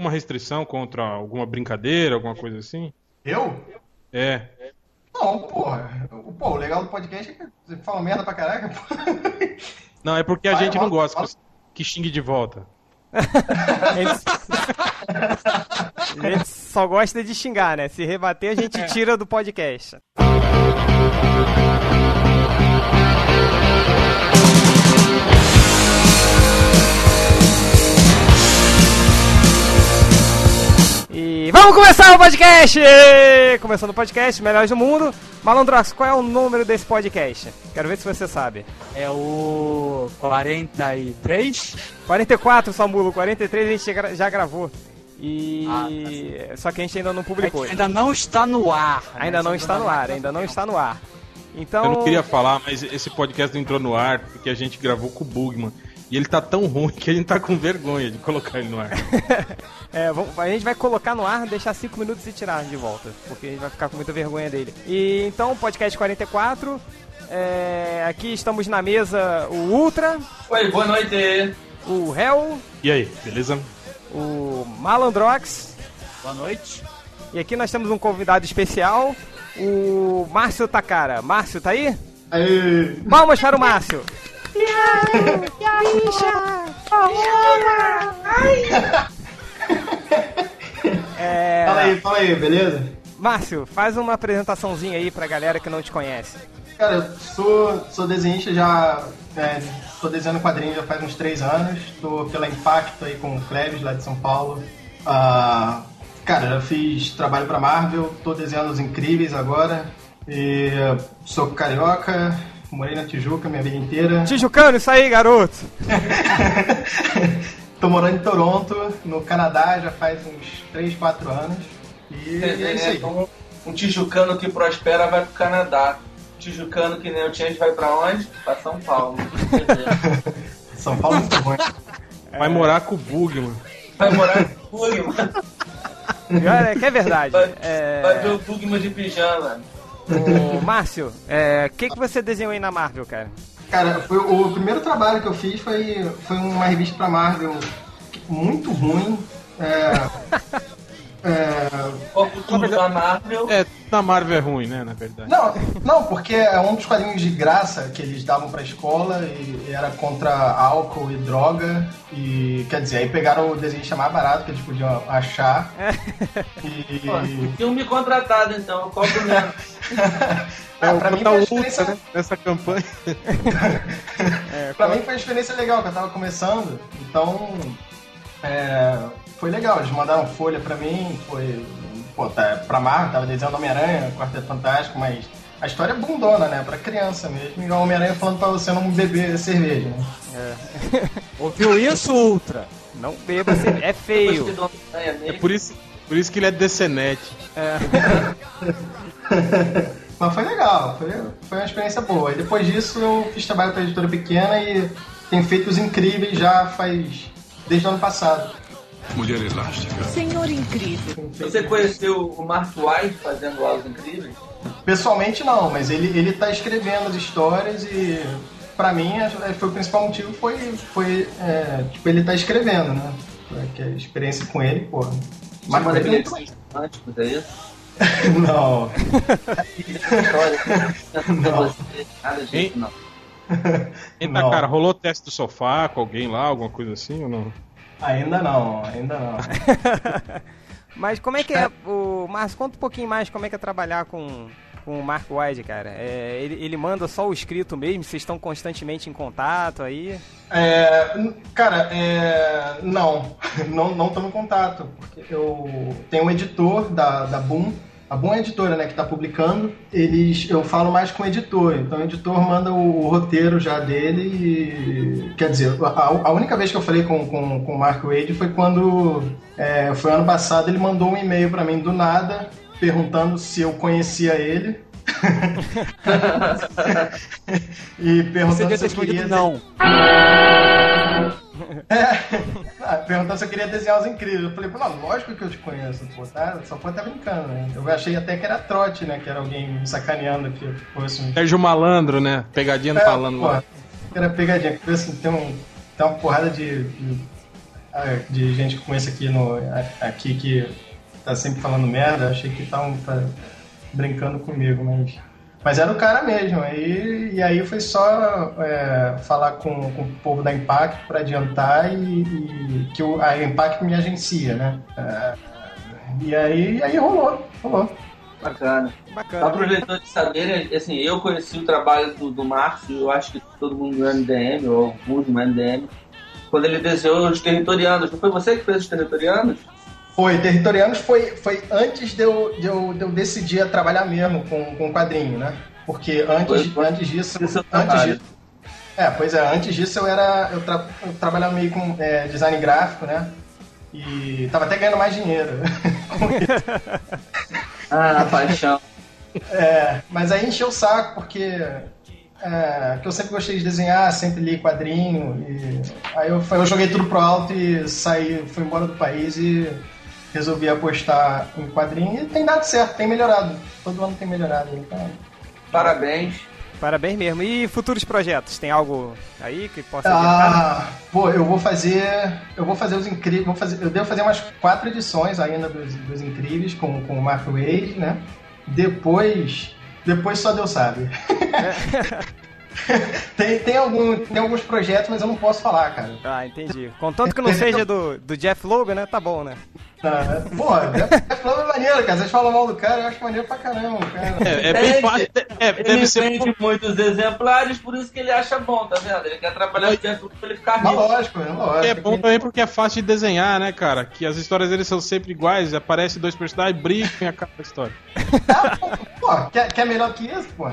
Uma restrição contra alguma brincadeira, alguma coisa assim? Eu? É. Não, porra. Pô, o legal do podcast é que você fala merda pra caraca. Porra. Não, é porque a Vai, gente não gosta que xingue de volta. a gente só gosta de xingar, né? Se rebater, a gente tira do podcast. E vamos começar o podcast! Começando o podcast, Melhores do Mundo. Malandrox, qual é o número desse podcast? Quero ver se você sabe. É o 43? 44, Samulo. 43 a gente já gravou. E. Ah, tá Só que a gente ainda não publicou. Ainda não está no ar. Né? Ainda não está no ar, ainda não está no ar. Então... Eu não queria falar, mas esse podcast não entrou no ar porque a gente gravou com o Bugman. E ele tá tão ruim que a gente tá com vergonha de colocar ele no ar. é, a gente vai colocar no ar, deixar 5 minutos e tirar de volta. Porque a gente vai ficar com muita vergonha dele. E então, podcast 44. É, aqui estamos na mesa o Ultra. Oi, boa noite. O Hell. E aí, beleza? O Malandrox. Boa noite. E aqui nós temos um convidado especial, o Márcio Takara. Márcio, tá aí? Aê. Palmas para o Márcio. É... Fala aí, fala aí, beleza? Márcio, faz uma apresentaçãozinha aí pra galera que não te conhece. Cara, eu sou, sou desenhista já. É, tô desenhando quadrinhos já faz uns três anos. Tô pela Impacto aí com o Cleves lá de São Paulo. Uh, cara, eu fiz trabalho pra Marvel, tô desenhando os incríveis agora. E sou carioca, morei na Tijuca minha vida inteira. Tijucano, isso aí, garoto! Tô morando em Toronto, no Canadá, já faz uns 3, 4 anos. E é, é isso aí. Então, um tijucano que prospera vai pro Canadá. Tijucano que nem o Change vai pra onde? Pra São Paulo. São Paulo é muito ruim. Vai morar com o Bugman. Vai morar com o Bugman. É, que é verdade. Vai, é... vai ver o Bugman de pijama. Ô, Márcio, o é, que, que você desenhou aí na Marvel, cara? Cara, foi, o primeiro trabalho que eu fiz foi, foi uma revista pra Marvel muito ruim. É, É... Tudo da Marvel. É, na Marvel é ruim, né, na verdade. Não, não, porque é um dos quadrinhos de graça que eles davam pra escola e era contra álcool e droga. E quer dizer, aí pegaram o desenho mais barato que eles podiam achar. e. Pô, filme contratado então, eu cobro menos. É, pra mim foi uma experiência... né, nessa campanha. é, pra mim foi uma experiência legal, que eu tava começando. Então, é, foi legal. Eles mandaram folha pra mim, foi. Pô, tá, pra Marvel, tava desenhando Homem-Aranha, Quarteto Fantástico, mas a história é bundona, né? Pra criança mesmo. E o Homem-Aranha falando pra você não beber cerveja, né? É. Ouviu isso, Ultra? Não beba cerveja. É feio. É por isso, por isso que ele é decenete. É. Mas foi legal, foi, foi uma experiência boa. E depois disso eu fiz trabalho pra editora pequena e tenho feito os incríveis já faz. desde o ano passado. Mulher elástica. Senhor incrível. Você conheceu o Mark White fazendo os incríveis? Pessoalmente não, mas ele, ele tá escrevendo as histórias e pra mim foi o principal motivo foi, foi é, tipo, ele tá escrevendo, né? Que a experiência com ele, pô. Mas manda ele românticos, é isso? não. não. Nada disso, não. Eita, cara, rolou teste do sofá com alguém lá, alguma coisa assim ou não? Ainda não, ainda não. Mas como é que é, o Márcio, conta um pouquinho mais como é que é trabalhar com, com o Mark Wide, cara. É, ele, ele manda só o escrito mesmo? Vocês estão constantemente em contato aí? É, cara, é, não, não, não estamos em contato. Porque eu tenho um editor da, da Boom, a Boom é a editora, né, que está publicando, eles, eu falo mais com o editor, então o editor manda o, o roteiro já dele e, quer dizer, a, a, única vez que eu falei com, com, com o Mark Wade foi quando, é, foi ano passado, ele mandou um e-mail para mim do nada, perguntando se eu conhecia ele, e perguntando se eu queria... Não. É, ah, perguntando se eu queria desenhar os incríveis. Eu falei, não, lógico que eu te conheço, pô, tá? Só pode estar tá brincando, né? Eu achei até que era trote, né? Que era alguém me sacaneando aqui. Assim. Sérgio Malandro, né? Pegadinha é, falando lá. Era pegadinha, porque assim, tem, um, tem uma porrada de, de ah, de gente que conheço aqui, no, aqui que tá sempre falando merda, achei que estavam tá brincando comigo, mas. Mas era o cara mesmo. Aí, e aí foi só é, falar com, com o povo da Impact para adiantar e, e que o, a Impact me agencia, né? É, e aí, aí rolou, rolou. Bacana. Bacana. os leitores saberem, assim, eu conheci o trabalho do, do Márcio, eu acho que todo mundo no MDM, ou alguns no MDM, quando ele desenhou os territorianos. Não foi você que fez os territorianos? Foi, Territorianos foi, foi antes de eu, de, eu, de eu decidir a trabalhar mesmo com, com quadrinho, né? Porque antes, Foi- antes disso. Antes disso é, pois é, antes disso eu era. Eu, tra, eu trabalhava meio com é, design gráfico, né? E tava até ganhando mais dinheiro. Ah, paixão. É, mas aí encheu o saco, porque. É, que eu sempre gostei de desenhar, sempre li quadrinho. E aí eu, eu joguei tudo pro alto e saí, fui embora do país e resolvi apostar em quadrinho e tem dado certo, tem melhorado. Todo ano tem melhorado. Então, Parabéns. Parabéns mesmo. E futuros projetos? Tem algo aí que possa ah, pô, eu vou fazer. Eu vou fazer os incríveis. Vou fazer, eu devo fazer umas quatro edições ainda dos, dos incríveis com, com o Mark Wade, né? Depois. Depois só Deus sabe. tem, tem, algum, tem alguns projetos, mas eu não posso falar, cara. Ah, entendi. Contanto que não seja do, do Jeff Loeb, né? Tá bom, né? Ah, Pô, é falando maneiro, cara. Vocês falam mal do cara, eu acho maneiro pra caramba, cara. É, é bem Ele- fácil. É, Ele deve ser. vende muitos exemplares, por isso que ele acha bom, tá vendo? Ele quer trabalhar dentro pra ele ficar rico. lógico, é lógico. É bom também porque é fácil de desenhar, né, cara? Que as histórias deles são sempre iguais, aparece dois personagens, brigam e acaba a história. Pô, quer, quer melhor que isso, pô?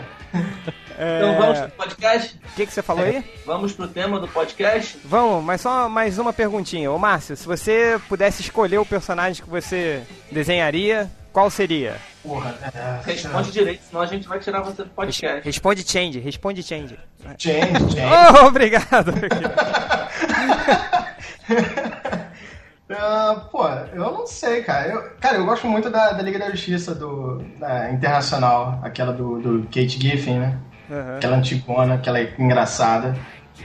Então vamos pro podcast? O que, que você falou aí? Vamos pro tema do podcast? Vamos, mas só mais uma perguntinha. Ô Márcio, se você pudesse escolher o personagem que você desenharia, qual seria? Porra, é. Responde direito, senão a gente vai tirar você do podcast. Responde change, responde change. Change, change. Oh, obrigado. Ah, pô, eu não sei, cara. Eu, cara, eu gosto muito da, da Liga da Justiça do, da Internacional, aquela do, do Kate Giffen, né? Aham. Aquela antigona, aquela engraçada.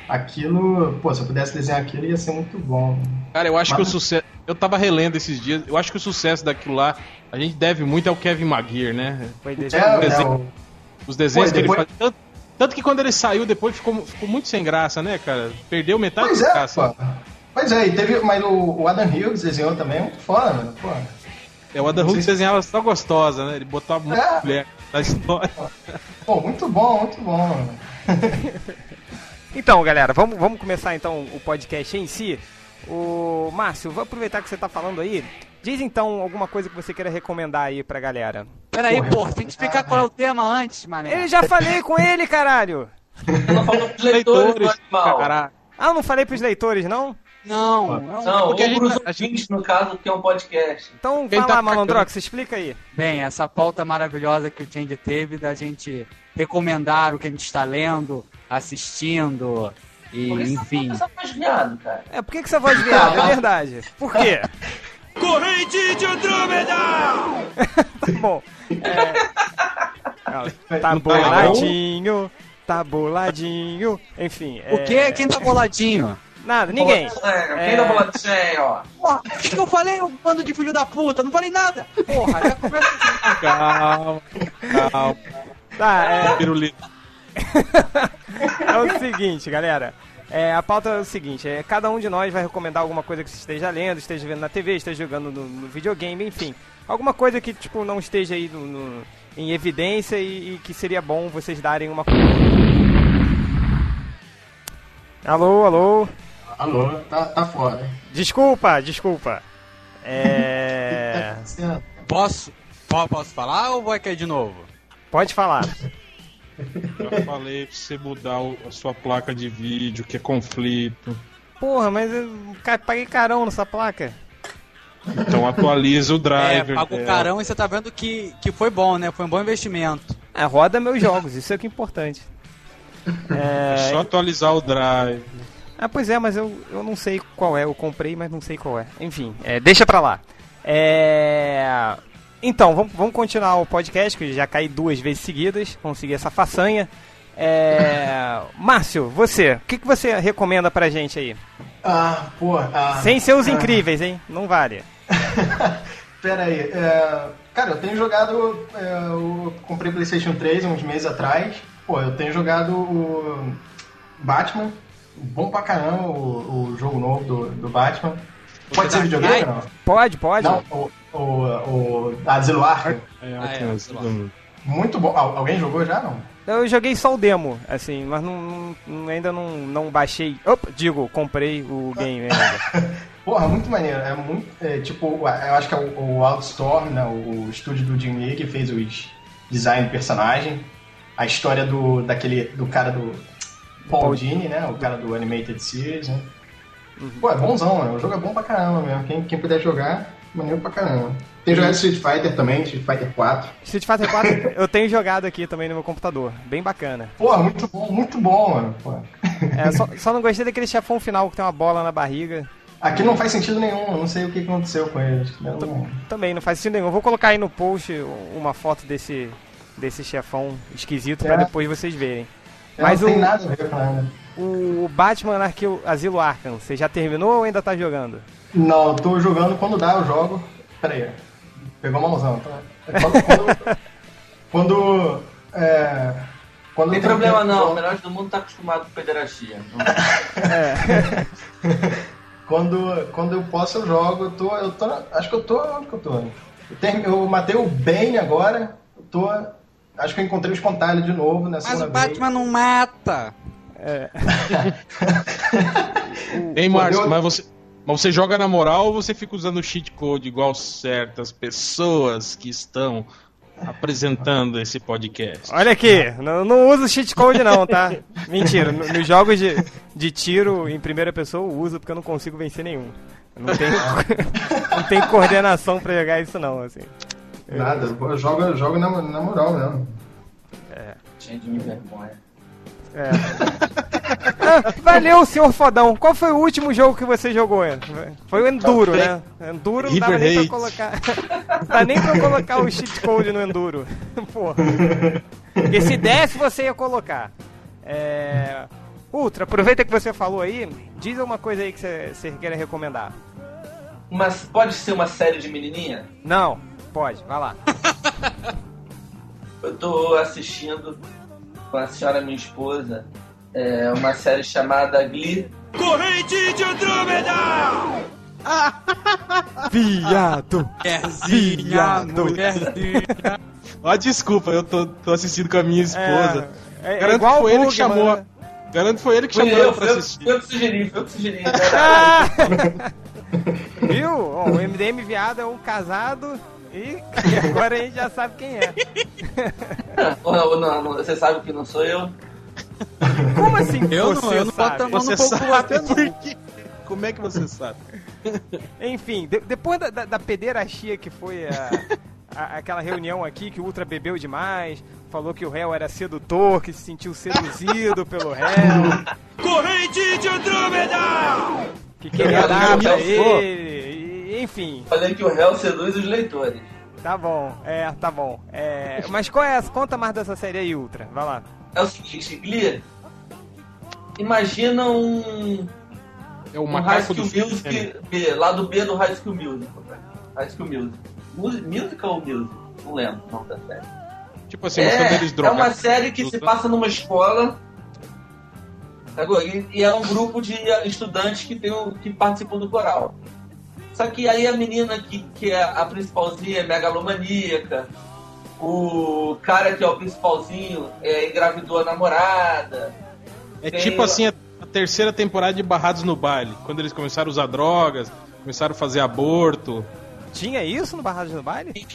Aquilo, pô, se eu pudesse desenhar aquilo ia ser muito bom. Cara, eu acho que o Mas- sucesso. Eu tava relendo esses dias, eu acho que o sucesso daquilo lá, a gente deve muito ao Kevin Maguire, né? Foi É, desenho. Os desenhos que depois- ele faz. Tanto, tanto que quando ele saiu depois ficou, ficou muito sem graça, né, cara? Perdeu metade Pois da é, graça. pô. Pois é, e teve, mas o, Adam Hughes desenhou também, muito foda, mano. Pô. É, o Adam Hughes desenhava só gostosa, né? Ele botava muita É. mulher na história. Pô, muito bom, muito bom, mano. Então, galera, vamos, vamos começar então o podcast em si. O Márcio, vou aproveitar que você tá falando aí. Diz então alguma coisa que você queira recomendar aí pra galera. Peraí, Porra, pô, tem que explicar qual é o tema antes, mané. Eu já falei com ele, caralho! Não falou pros leitores do animal. caralho. Ah, eu não falei pros leitores, não? Não, não. Não, Porque a ou gente- pros a gente- ouvintes, no caso, que é um podcast. Então Quem vai tá lá? Malandrox, explica aí. Bem, essa pauta maravilhosa que o Change teve da gente recomendar o que a gente está lendo, assistindo e Por enfim. Essa mais viado, cara. É, por que, que você voz de viado? É verdade. Por quê? Corrente de Andrômeda! Tá bom. É... Tá tá boladinho, tá boladinho. Enfim. O é- que? Quem tá boladinho? Nada, ninguém. É, Quem É. tá ó? Porra, o que, que eu falei, um bando de filho da puta? Não falei nada. Porra, já começa assim. Calma, calma. Tá, é. Pirulito. É o seguinte, galera. É, a pauta é o seguinte, é, cada um de nós vai recomendar alguma coisa que você esteja lendo, esteja vendo na TV, esteja jogando no, no videogame, enfim. Alguma coisa que, tipo, não esteja aí no- no- em evidência e, e que seria bom vocês darem uma... Alô, alô? Alô, tá, tá foda. Desculpa, desculpa. É... Posso, po- posso falar ou vai cair de novo? Pode falar. Já falei pra você mudar a sua placa de vídeo, que é conflito. Porra, mas eu paguei carão nessa placa. Então atualiza o É, driver. paga o dela. carão e você tá vendo que, que foi bom, né? Foi um bom investimento. É, roda meus jogos, isso é o que é importante. É É, só atualizar o drive. Ah, pois é, mas eu, eu não sei qual é. Eu comprei, mas não sei qual é. Enfim, é, deixa pra lá. É... Então, vamos, vamos continuar o podcast, que eu já caí duas vezes seguidas. Consegui essa façanha. É... Márcio, você, o que, que você recomenda pra gente aí? Ah, pô. Ah, Sem ser os incríveis, hein? Não vale. Pera aí. é, cara, eu tenho jogado. é, eu comprei PlayStation 3 uns meses atrás. Pô, eu tenho jogado o Batman. Bom pra caramba o, o jogo novo do, do Batman. Pode ser videogame ou não? Pode, pode. Não, o, o, o Asilo Arkham. É, Ah, é, ótimo, sei lá. tudo- Muito bom. Al- Alguém jogou já, não? Eu joguei só o demo, assim, mas não, não- ainda não, não baixei. Opa, digo, comprei o game ainda. Porra, muito maneiro. É muito. é, tipo, eu acho que é o, o Outstorm, né? O estúdio do Jim Lee que fez os design do personagem. A história do, daquele, do cara do Paul Paul- Dini, né? O cara do Animated Series, né? Pô, é bonzão, mano. O jogo é bom pra caramba mesmo. Quem, quem puder jogar, maneiro pra caramba. Tem jogado Street Fighter também, Street Fighter 4. Street Fighter 4 eu tenho jogado aqui também no meu computador. Bem bacana. Porra, muito bom, muito bom, mano. Pô. É, só, só não gostei daquele chefão final que tem uma bola na barriga. Aqui não faz sentido nenhum, eu não sei o que aconteceu com eles. Eu não- Também não faz sentido nenhum. Vou colocar aí no post uma foto desse, desse chefão esquisito pra É. depois vocês verem. eu Mas não tem o- nada a ver com nada. O Batman Arqueu, Asilo Arkham, você já terminou ou ainda tá jogando? Não, eu tô jogando quando dá, eu jogo. Pera aí. Pegou a mãozão, tá? É Quando. Quando. quando, é, quando Não tem problema tempo, não, o melhor do mundo tá acostumado com pederastia. Não- Quando, quando eu posso, eu jogo. Eu tô. Eu tô acho que eu tô. Onde que eu tô? Eu, term- eu matei o Bane agora. Eu tô. Acho que eu encontrei os contalhos de novo nessa Mas o segunda vez. Batman não mata. Hein, Pô, Márcio, mas você, mas você joga na moral ou você fica usando cheat code igual certas pessoas que estão apresentando esse podcast? Olha aqui, não, não uso cheat code não, tá? Mentira, no- nos jogos de, de tiro em primeira pessoa eu uso porque eu não consigo vencer nenhum. Eu não tenho, não tenho coordenação pra jogar isso não, assim. Nada, eu jogo, eu jogo na, na moral mesmo. Tinha de me vergonha. É. Ah, valeu, senhor fodão. Qual foi o último jogo que você jogou? Ian? Foi o Enduro, né? Enduro não dava River nem pra colocar. Não dá nem pra colocar o cheat code no Enduro. Porra. Porque se desse, você ia colocar. É... Ultra, aproveita que você falou aí, diz uma coisa aí que você, você queira recomendar. Mas pode ser uma série de menininha? Não, pode, vai lá. Eu tô assistindo com a senhora minha esposa é, uma série chamada Glee. Corrente de Andrômeda! Viado! Viado. Ó, desculpa, eu tô, tô assistindo com a minha esposa. É, é Garanto igual que foi ele que chamou. mano. Garanto que foi ele que chamou eu, ela pra eu, assistir. eu que sugeri, foi eu que sugeri. né? Viu? Ó, o MDM viado é um casado e, e agora a gente já sabe quem é. Ou não, não, não, você sabe que não sou eu? Como assim Eu não, eu não boto a mão Você no sabe pro lado, não. por quê? Como é que você sabe? Enfim, de- depois da, da, da pederastia que foi a, a- aquela reunião aqui que o Ultra bebeu demais, falou que o réu era sedutor, que se sentiu seduzido pelo réu, Corrente de Andrômeda! que queria dar pra ele, e- enfim. Falei que o réu seduz os leitores. Tá bom, é, tá bom. É, mas qual é, a- conta mais dessa série aí, Ultra, vai lá. É o seguinte, Glee, imagina um, É o um High School. Music B, lado B do High School Musical. cara. High School Music. Mus- Musical ou Music? Não lembro o nome da série. Tipo assim, É, eles é drogados. uma série que se passa numa escola. E, e é um grupo de estudantes que, tem um- que participam do coral. Só que aí a menina que, que é a principalzinha é megalomaníaca. O cara que é o principalzinho é, engravidou a namorada. É Tem- tipo assim a, a terceira temporada de Barrados no Baile. Quando eles começaram a usar drogas, começaram a fazer aborto. Tinha isso no Barrados no Baile?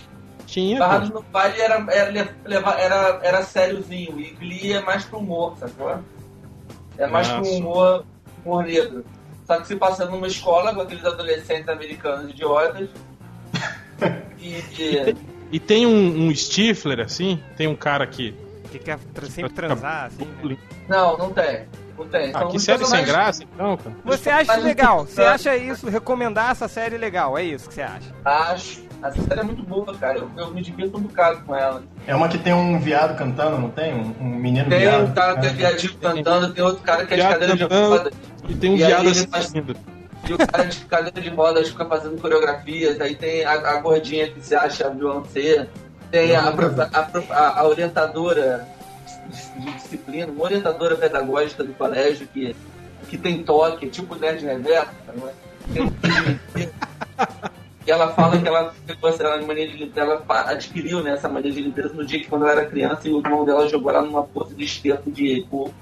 Tinha. Barrados no Baile era, era, era, era sériozinho. E Glee é mais pro humor, sacou? É mais Nossa. pro humor, humor negro. Só que se passa numa escola com aqueles adolescentes americanos idiotas. E, e- E tem um, um Stifler, assim, tem um cara que. Que quer sempre transar, assim. né? não, não tem. Não tem. Ah, que série sem graça, então, cara. Você acha legal? Você acha isso, recomendar essa série legal? É isso que você acha? Acho. Essa série é muito boa, cara. Eu, eu me divirto um bocado com ela. É uma que tem um viado cantando, não tem? Um, um menino Tem viado. um cara que é É. viadinho cantando, tem outro cara que é de cadeira de cantando. roda. E tem um E viado faz- assistindo. E o cara de cadeira de rodas fica fazendo coreografias, aí tem a, a gordinha que se acha Beyoncé, tem a, a a- a orientadora de, de disciplina, uma orientadora pedagógica do colégio que, que tem toque, tipo nerd reverso, tá ligado? E ela fala que ela pegou essa mania de limpeza, ela adquiriu né, essa mania de limpeza no dia que quando ela era criança e o irmão dela jogou ela numa poça de esterco de corpo.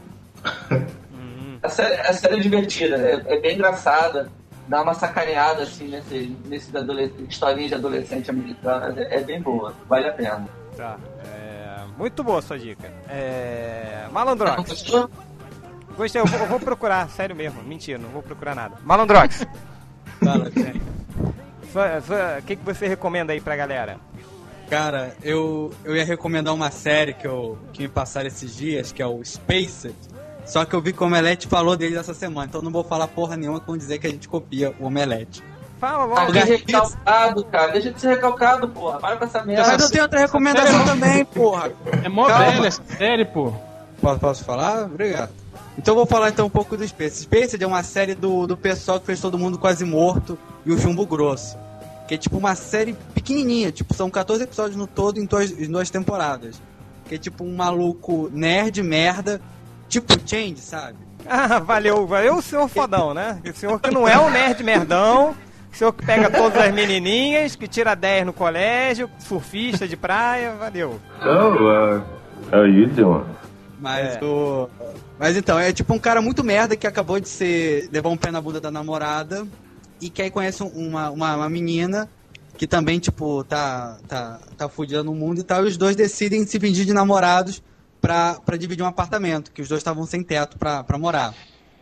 A série, a série é divertida, é, é bem engraçada, dá uma sacaneada assim nesse, nesse adolescente, historinha de adolescente americana, é, é bem boa, vale a pena. Tá. É, muito boa a sua dica. É, Malandrox. Gostei, eu vou, eu vou procurar, sério mesmo. Mentira, não vou procurar nada. Malandrox. Fala. O que, que você recomenda aí pra galera? Cara, eu, eu ia recomendar uma série que, eu, que me passaram esses dias, que é o Spaced. Só que eu vi que o Omelete falou dele essa semana, então não vou falar porra nenhuma com dizer que a gente copia o Omelete. Fala logo. Lugar- recalcado, cara, deixa de ser recalcado, porra, para com essa merda. Mas eu tenho outra recomendação também, porra. É mó velha essa série, pô. Posso, posso falar? Obrigado. Então eu vou falar então um pouco do Spaced. Spaced é uma série do, do pessoal que fez Todo Mundo Quase Morto e o Chumbo Grosso. Que é tipo uma série pequenininha, tipo, são 14 episódios no todo em duas, em duas temporadas. Que é tipo um maluco nerd, merda, tipo Change, sabe? Ah, valeu, valeu o senhor fodão, né? O senhor que não é um nerd merdão, o senhor que pega todas as menininhas, que tira 10 no colégio, surfista de praia, valeu. So, uh, how you doing? Mas É. o. Mas então, é tipo um cara muito merda que acabou de ser. levar um pé na bunda da namorada e que aí conhece um- uma, uma, uma menina que também, tipo, tá, tá, tá fudida no mundo e tal, e os dois decidem se fingir de namorados pra, pra dividir um apartamento, que os dois estavam sem teto pra, pra morar.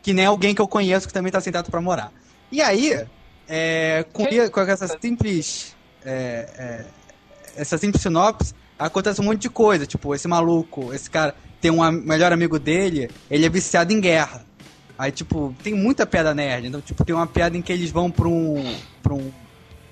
Que nem alguém que eu conheço que também tá sem teto pra morar. E aí, é, com, com essa simples. é, é, essa simples sinopse, acontece um monte de coisa. Tipo, esse maluco, esse cara, tem um melhor amigo dele, ele é viciado em guerra. Aí, tipo, tem muita piada nerd. Então, tipo, tem uma piada em que eles vão pra um. pra um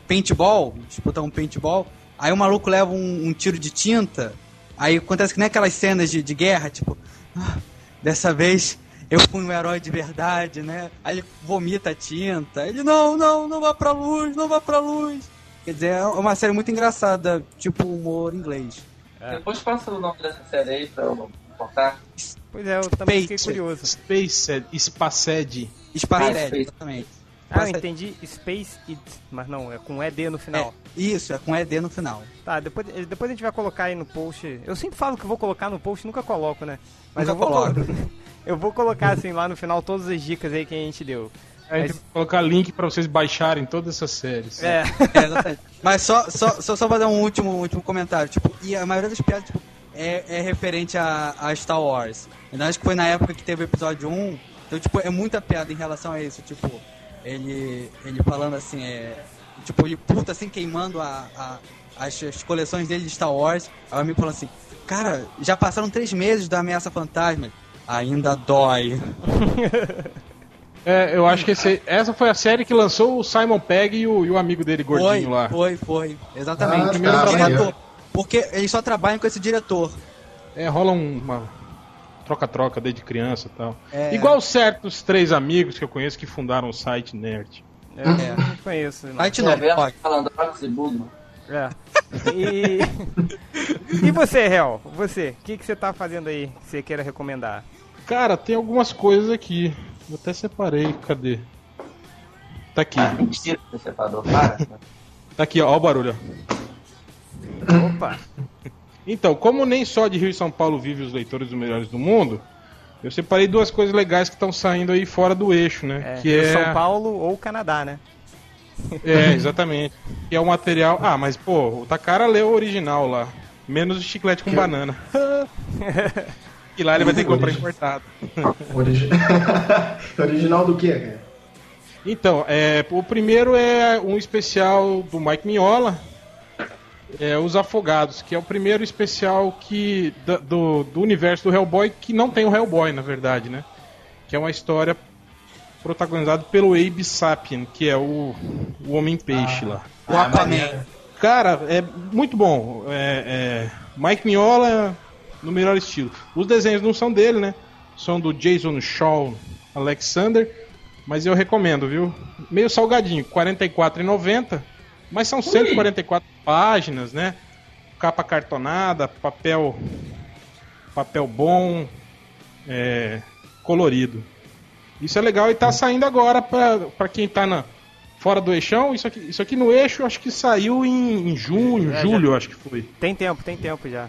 paintball, disputar um paintball. Aí o maluco leva um, um tiro de tinta. Aí acontece que nem aquelas cenas de, de guerra, tipo, "Ah, dessa vez eu fui um herói de verdade, né? Aí ele vomita a tinta. Ele, não, não, não vá pra luz, não vá pra luz. Quer dizer, é uma série muito engraçada, tipo humor inglês. Depois passa o nome dessa série aí pra eu botar. Pois é, eu também fiquei Space. curioso. Space, Spaced. Espaço Space. exatamente. Ah, eu entendi Space It, mas não, é com ED no final. Isso, é com ED no final. Tá, depois, depois a gente vai colocar aí no post. Eu sempre falo que vou colocar no post, nunca coloco, né? Mas Nunca eu vou coloca. colo- Eu vou colocar assim lá no final todas as dicas aí que a gente deu. A gente vai colocar link pra vocês baixarem todas essas séries. É. É, exatamente. Mas só, só, só, só fazer um último, último comentário. Tipo, e a maioria das piadas tipo, é, é referente a, a Star Wars. Acho que foi na época que teve o episódio 1. Então, tipo, é muita piada em relação a isso. Tipo, ele, ele falando assim, é. Tipo, ele puta assim, queimando a, a- as, as coleções dele de Star Wars. Aí o amigo falou assim: Cara, já passaram três meses da ameaça fantasma. Ainda dói. É, eu acho que esse- essa foi a série que lançou o Simon Pegg e o, e o amigo dele Foi, gordinho lá. foi, foi. Exatamente. Ah, tá, diretor. Porque eles só trabalham com esse diretor. É, rola um- uma troca-troca desde criança e tal. É. Igual certos três amigos que eu conheço que fundaram o site Nerd. Eu É. não conheço. Não. Site É, não, Verso, pode. Malandrox e Bugman. É. E... e você, Hel? Você, o que, que você tá fazendo aí que você queira recomendar? Cara, tem algumas coisas aqui. Eu até separei, cadê? Tá aqui. Mentira, você separou, para. Tá aqui, ó, ó o barulho. ó. Opa! Então, como nem só de Rio e São Paulo vive os leitores dos melhores do mundo, eu separei duas coisas legais que estão saindo aí fora do eixo, né? É, que é São Paulo ou Canadá, né? É, exatamente. Que é o material. Ah, mas pô, o Takara leu o original lá. Menos o chiclete com banana. e lá ele vai ter que comprar importado. Origi... Original do quê, cara? Então, é, o primeiro é um especial do Mike Mignola, é, Os Afogados, que é o primeiro especial que do, do universo do Hellboy que não tem o Hellboy, na verdade, né? Que é uma história protagonizada pelo Abe Sapien, que é o, o Homem-Peixe lá. O Aquaman. Cara, é muito bom. É, é, Mike Mignola no melhor estilo. Os desenhos não são dele, né? São do Jason Shaw Alexander. Mas eu recomendo, viu? Meio salgadinho, R$ 44,90. Mas são 144 páginas, né? Capa cartonada, papel papel bom, é, colorido. Isso é legal e tá saindo agora pra, pra quem tá na, fora do eixão. Isso aqui, isso aqui no eixo acho que saiu em, em junho, É, julho, já- acho que foi. Tem tempo, tem tempo já.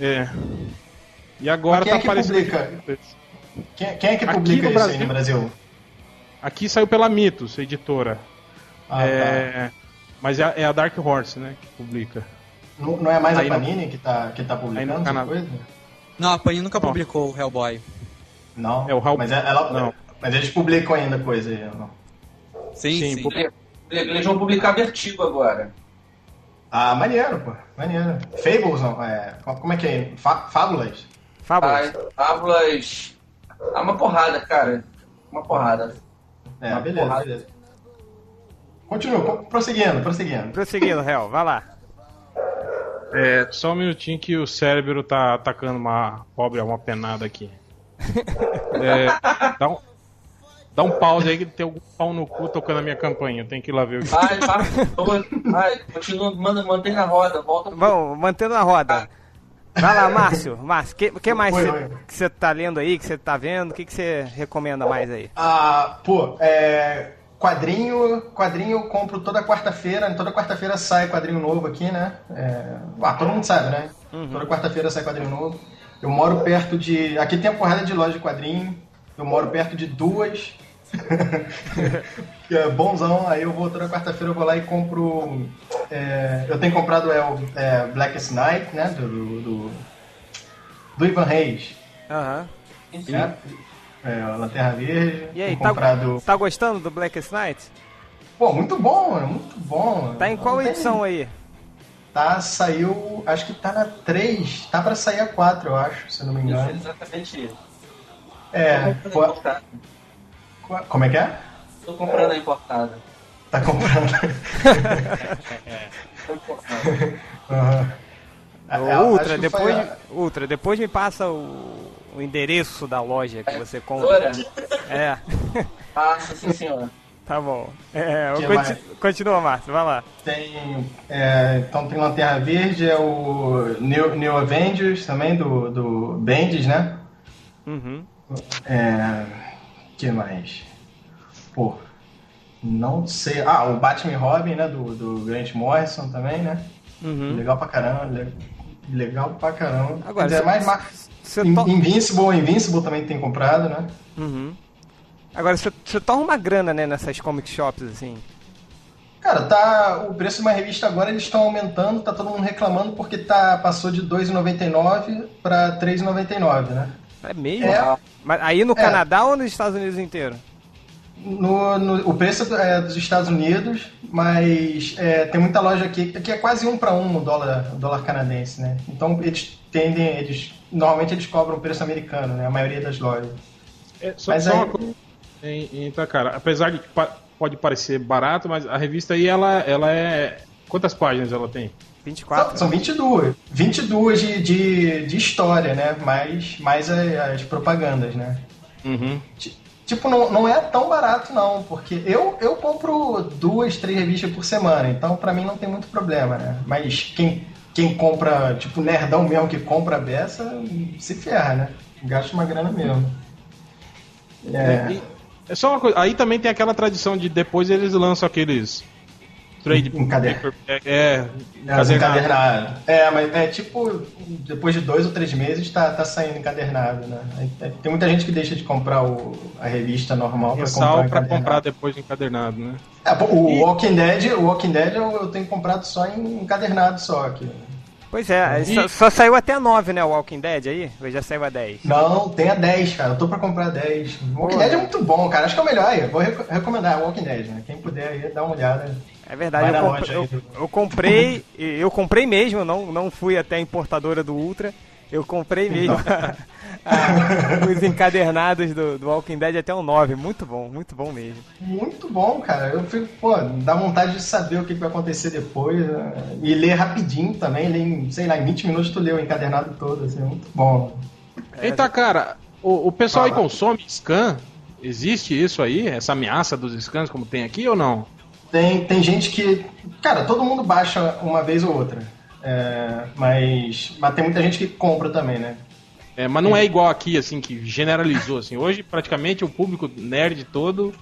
É. E agora quem tá é que aparecendo. publica? Quem, quem é que Aqui publica no isso aí Brasil? no Brasil? Aqui saiu pela Mitos, editora. Ah, tá. Mas é a, é a Dark Horse, né, que publica. Não, não é mais Aí a Panini que tá, que tá publicando essa coisa? Não, a Panini nunca publicou o Hellboy. Não. É o Hal- mas, é- ela, Não. mas eles publicam ainda coisa aí. Não. Sim, Sim, sim. Eles vão publicar Vertigo agora. Ah, maneiro, pô. Maneiro. Fables, não. É, como é que é? Fá- Fábulas? Fábulas. Ah, Fábulas. Ah, uma porrada, cara. Uma porrada. É, Uma beleza, porrada. beleza. Continua, co- prosseguindo, prosseguindo. Prosseguindo, réu, vai lá. É, só um minutinho que o cérebro tá atacando uma pobre uma penada aqui. É, dá, um, dá um pause aí que tem algum pau no cu tocando a minha campanha. Tem que ir lá ver o que. Vai, vai, vai, continua, manda, mantém na roda, volta. Vamos, mantendo a roda. Vai lá, Márcio. Márcio, o que, que mais que você tá lendo aí, que você tá vendo? O que que você recomenda mais aí? Ah, pô, é. Quadrinho, quadrinho eu compro toda quarta-feira. Toda quarta-feira sai quadrinho novo aqui, né? É, ah, todo mundo sabe, né? Toda quarta-feira sai quadrinho novo. Eu moro perto de. Aqui tem uma porrada de loja de quadrinho. Eu moro perto de duas. que é bonzão. Aí eu vou toda quarta-feira, eu vou lá e compro. é, eu tenho comprado é, o é, Blackest Night, né? Do, do, do, Ivan Reis. Aham. né? É, a Lanterna Verde. E aí, tá, comprado. tá gostando do Blackest Night? Pô, muito bom, mano, muito bom. Tá em qual Não tem- edição aí? Tá, saiu. Acho que tá na 3. Tá pra sair a 4, eu acho, se eu não me Isso, engano. exatamente isso. É. Tô pô, comprando a importada. como é que é? Tô comprando a importada. Tá comprando. Tô importando. Aham. Ô, É, Ultra, depois, a- Ultra, depois me passa o, o endereço da loja que você compra. É, passa, sim senhor. tá bom. É, conti- mais? continua, Márcio, vai lá. Tem. é, então tem Lanterna Verde, é o New, New Avengers também, do, do Bendis, né? Uhum. É. que mais? Pô. Não sei. Ah, o Batman e Robin, né? Do, do Grant Morrison também, né? Uhum. Legal pra caramba. Le- Legal pra caramba. Agora, dizer, cê- mais mar... Você In- to... Invincible, Invincible também tem comprado, né? Uhum. Agora, você torna uma grana, né, nessas comic shops, assim. Cara, tá. O preço de uma revista agora eles estão aumentando, tá todo mundo reclamando porque tá, passou de R$ 2,99 para R$ 3,99, né? É mesmo? É. Mas aí no É. Canadá ou nos Estados Unidos inteiro? No, no- o preço é dos Estados Unidos, mas é, tem muita loja aqui que é quase um para um o dólar, o dólar canadense, né? Então eles tendem, eles normalmente eles cobram o preço americano, né? A maioria das lojas. É, só, Mas só aí- uma coisa. Então, cara, apesar de que pode parecer barato, mas a revista aí, ela, ela é. Quantas páginas ela tem? 24. São, são 22. 22 de, de, de história, né? Mais, mais as propagandas, né? Uhum. Tipo, não, não é tão barato, não, porque eu, eu compro duas, três revistas por semana, então pra mim não tem muito problema, né? Mas quem, quem compra, tipo, nerdão mesmo que compra a beça, se ferra, né? Gasta uma grana mesmo. É, E- é só uma coisa. Aí também tem aquela tradição de depois eles lançam aqueles. Trade Encader- paper- É, é, é, encadernado. encadernado. É, mas é tipo, depois de dois ou três meses tá, tá saindo encadernado, né? Aí Tem muita gente que deixa de comprar o, a revista normal pra comprar encadernado. comprar depois encadernado, né? É, o E- Walking Dead, o Walking Dead eu, eu tenho comprado só em encadernado só aqui. Pois é, E- só, só saiu até 9, né, o Walking Dead aí? Ou já saiu a 10? Não, tem a 10, cara. Eu tô pra comprar 10. O Walking Pô. Dead é muito bom, cara. Acho que é o melhor aí. Vou rec- recomendar o Walking Dead, né? Quem puder aí, dá uma olhada. É verdade, eu, comp- eu, aí eu comprei, e eu comprei mesmo, não, não fui até a importadora do Ultra, eu comprei mesmo a- os encadernados do, do Walking Dead até o 9, muito bom, muito bom mesmo. Muito bom, cara. Eu fico, pô, dá vontade de saber o que que vai acontecer depois. né? E ler rapidinho também. Ler em, sei lá, em 20 minutos tu lê o encadernado todo. Assim, é muito bom. Eita, cara, o, o pessoal aí Fala. consome scan. Existe isso aí? Essa ameaça dos scans como tem aqui ou não? Tem, tem gente que. Cara, todo mundo baixa uma vez ou outra. É, mas, mas tem muita gente que compra também, né? É, mas não é igual aqui, assim, que generalizou, assim. Hoje, praticamente, o público nerd todo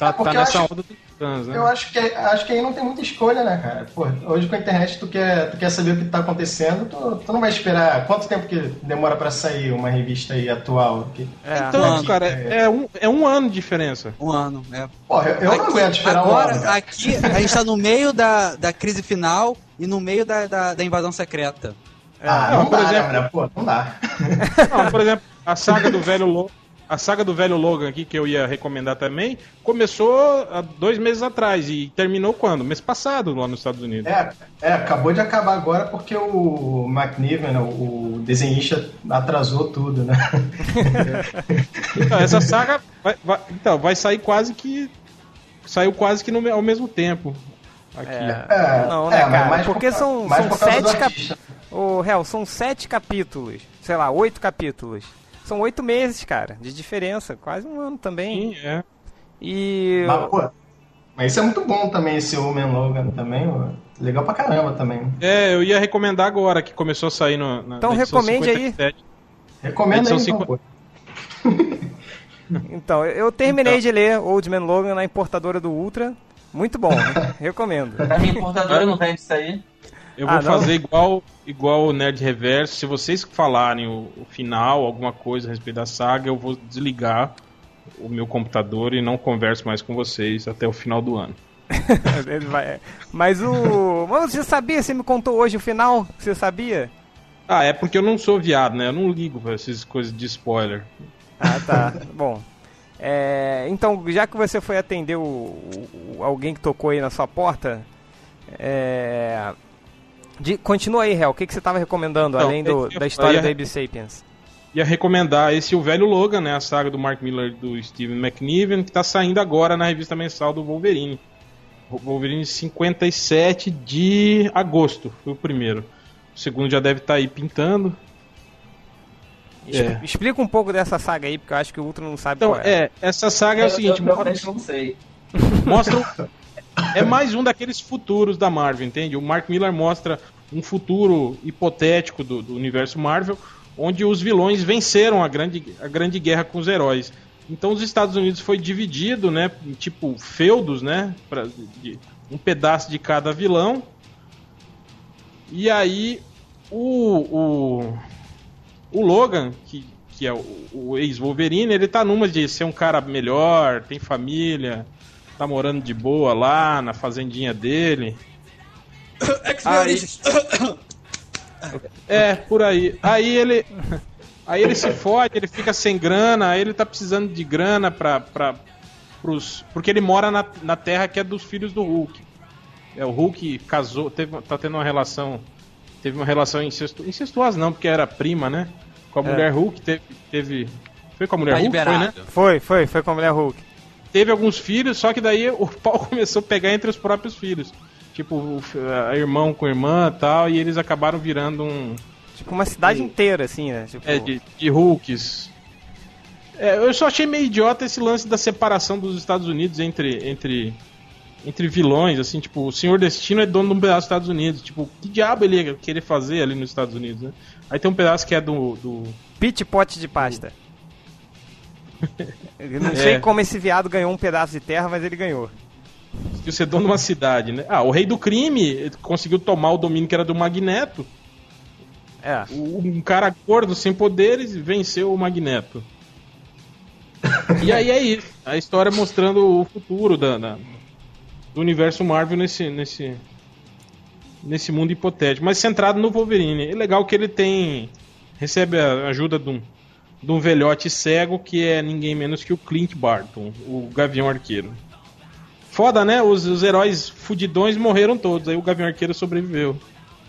tá, É, tá nessa eu acho- onda dos scans, né? Eu acho que, acho que aí não tem muita escolha, né, cara? Pô, hoje com a internet tu quer, tu quer saber o que tá acontecendo, tu, tu não vai esperar. Quanto tempo que demora pra sair uma revista aí atual? Que, É. Então, Aqui, cara, é. é um, é um ano de diferença. Um ano, é. Porra, eu, eu não Aqui- aguento esperar um agora, ano. cara. aqui, a gente tá no meio da, da crise final e no meio da, da, da invasão secreta. Ah, não, não, por dá, exemplo- né? Pô, não dá. Não, por exemplo, a saga do velho Logan. A saga do velho Logan aqui, que eu ia recomendar também, começou há dois meses atrás e terminou quando? Mês passado, lá nos Estados Unidos. É, é, acabou de acabar agora porque o McNiven, o o desenhista, atrasou tudo, né? Então, essa saga vai, vai- então, vai sair quase que. Saiu quase que no, ao mesmo tempo. Aqui. É. É, Não, né, é, mas cara? mais Porque por- são, mais são por sete capítulos. Ô, Hel, são sete capítulos. Sei lá, oito capítulos. São oito meses, cara, de diferença. Quase um ano também. Sim, é. E. Mas, pô, mas isso é muito bom também, esse Woman Logan também. ó. Legal pra caramba também. É, eu ia recomendar agora que começou a sair no, na Então na recomende aí. 57. Recomendo aí, Edição então, pô. Então, eu terminei de ler Old Man Logan na importadora do Ultra. Muito bom, recomendo. A minha importadora não vende isso aí. Eu vou Ah, fazer igual igual o Nerd Reverso. Se vocês falarem o, o final, alguma coisa a respeito da saga, eu vou desligar o meu computador e não converso mais com vocês até o final do ano. Vai- Mas o. Mas você sabia? Você me contou hoje o final? Você sabia? Ah, é porque eu não sou viado, né? Eu não ligo pra essas coisas de spoiler. Ah, tá. Bom. É, então, já que você foi atender o- o- alguém que tocou aí na sua porta, é, de- continua aí, Hel. O que, que você estava recomendando, Então, além do- eu- eu da história ia- do Abe Sapiens? Ia recomendar esse O Velho Logan, né? A saga do Mark Miller e do Steven McNiven, que tá saindo agora na revista mensal do Wolverine. Wolverine 57 de agosto, foi o primeiro. O segundo já deve estar aí pintando. É. Explica um pouco dessa saga aí, porque eu acho que o Ultra não sabe Então, qual é. é, essa saga é o Eu- seguinte, eu, mo- realmente não sei. mostra é mais um daqueles futuros da Marvel, entende? O Mark Miller mostra um futuro hipotético do, do universo Marvel, onde os vilões venceram a grande, a grande guerra com os heróis. Então os Estados Unidos foi dividido, né, em tipo feudos, né, pra, de, um pedaço de cada vilão. E aí o, o, o Logan, que, que é o, o ex-Wolverine, ele tá numa de ser um cara melhor, tem família, tá morando de boa lá na fazendinha dele. Aí, é, por aí. Aí ele. Aí ele se fode, ele fica sem grana, aí ele tá precisando de grana pra. pra pros, porque ele mora na, na terra que é dos filhos do Hulk. É, o Hulk casou, teve, tá tendo uma relação. Teve uma relação incestu, incestuosa, não, porque era prima, né? Com a É. mulher Hulk, teve. teve foi com a mulher Tá Hulk, foi, né? Foi, foi, foi com a mulher Hulk. Teve alguns filhos, só que daí o pau começou a pegar entre os próprios filhos. Tipo, o a irmão com irmã e tal, e eles acabaram virando um. Tipo, uma cidade inteira, assim, né? Tipo, É, de, de Hulks. É, eu só achei meio idiota esse lance da separação dos Estados Unidos entre, entre, entre vilões, assim, tipo, o Senhor Destino é dono de um pedaço dos Estados Unidos. Tipo, que diabo ele ia querer fazer ali nos Estados Unidos, né? Aí tem um pedaço que é do. do Pit pote de pasta. Eu não sei É. como esse viado ganhou um pedaço de terra, mas ele ganhou. de ser dono de uma cidade, né? Ah, o rei do crime conseguiu tomar o domínio que era do Magneto. É. Um cara gordo sem poderes venceu o Magneto. E aí é isso. A história mostrando o futuro da, da- do universo Marvel nesse, nesse, nesse mundo hipotético, mas centrado no Wolverine. É legal que ele tem. recebe a ajuda de um, de um velhote cego que é ninguém menos que o Clint Barton, o Gavião Arqueiro. Foda, né? Os, os heróis fudidões morreram todos, aí o Gavião Arqueiro sobreviveu.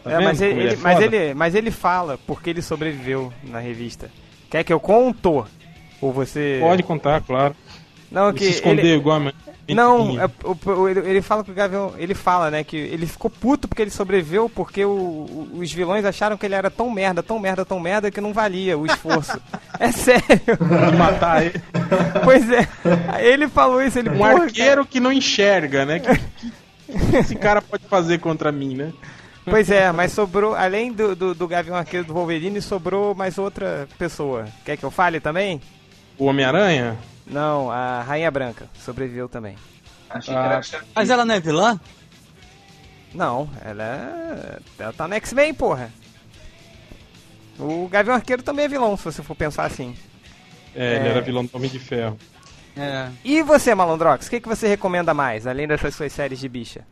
Tá É, mas, ele, ele é ele- mas, ele, mas ele fala porque ele sobreviveu na revista. Quer que eu conto? Ou você. Pode contar, claro. Não, Ele que se escondeu ele, igual a mãe. Não, é, o- ele, ele fala que o Gavião. Ele fala, né? Que ele ficou puto porque ele sobreviveu porque o- os vilões acharam que ele era tão merda, tão merda, tão merda que não valia o esforço. é sério. De matar ele. Pois é. Ele falou isso, ele Um porra, arqueiro que não enxerga, né? Que, que esse cara pode fazer contra mim, né? Pois é, mas sobrou, além do, do, do Gavião Arqueiro do Wolverine, sobrou mais outra pessoa. Quer que eu fale também? O Homem-Aranha? Não, a Rainha Branca sobreviveu também. Achei que era Shang-Chi. Mas ela não é vilã? Não, ela é. Ela tá no X-Men, porra. O Gavião Arqueiro também é vilão, se você for pensar assim. É, ele era vilão do Homem de Ferro. É. E você, Malandrox, o que, que você recomenda mais, além dessas suas séries de bicha?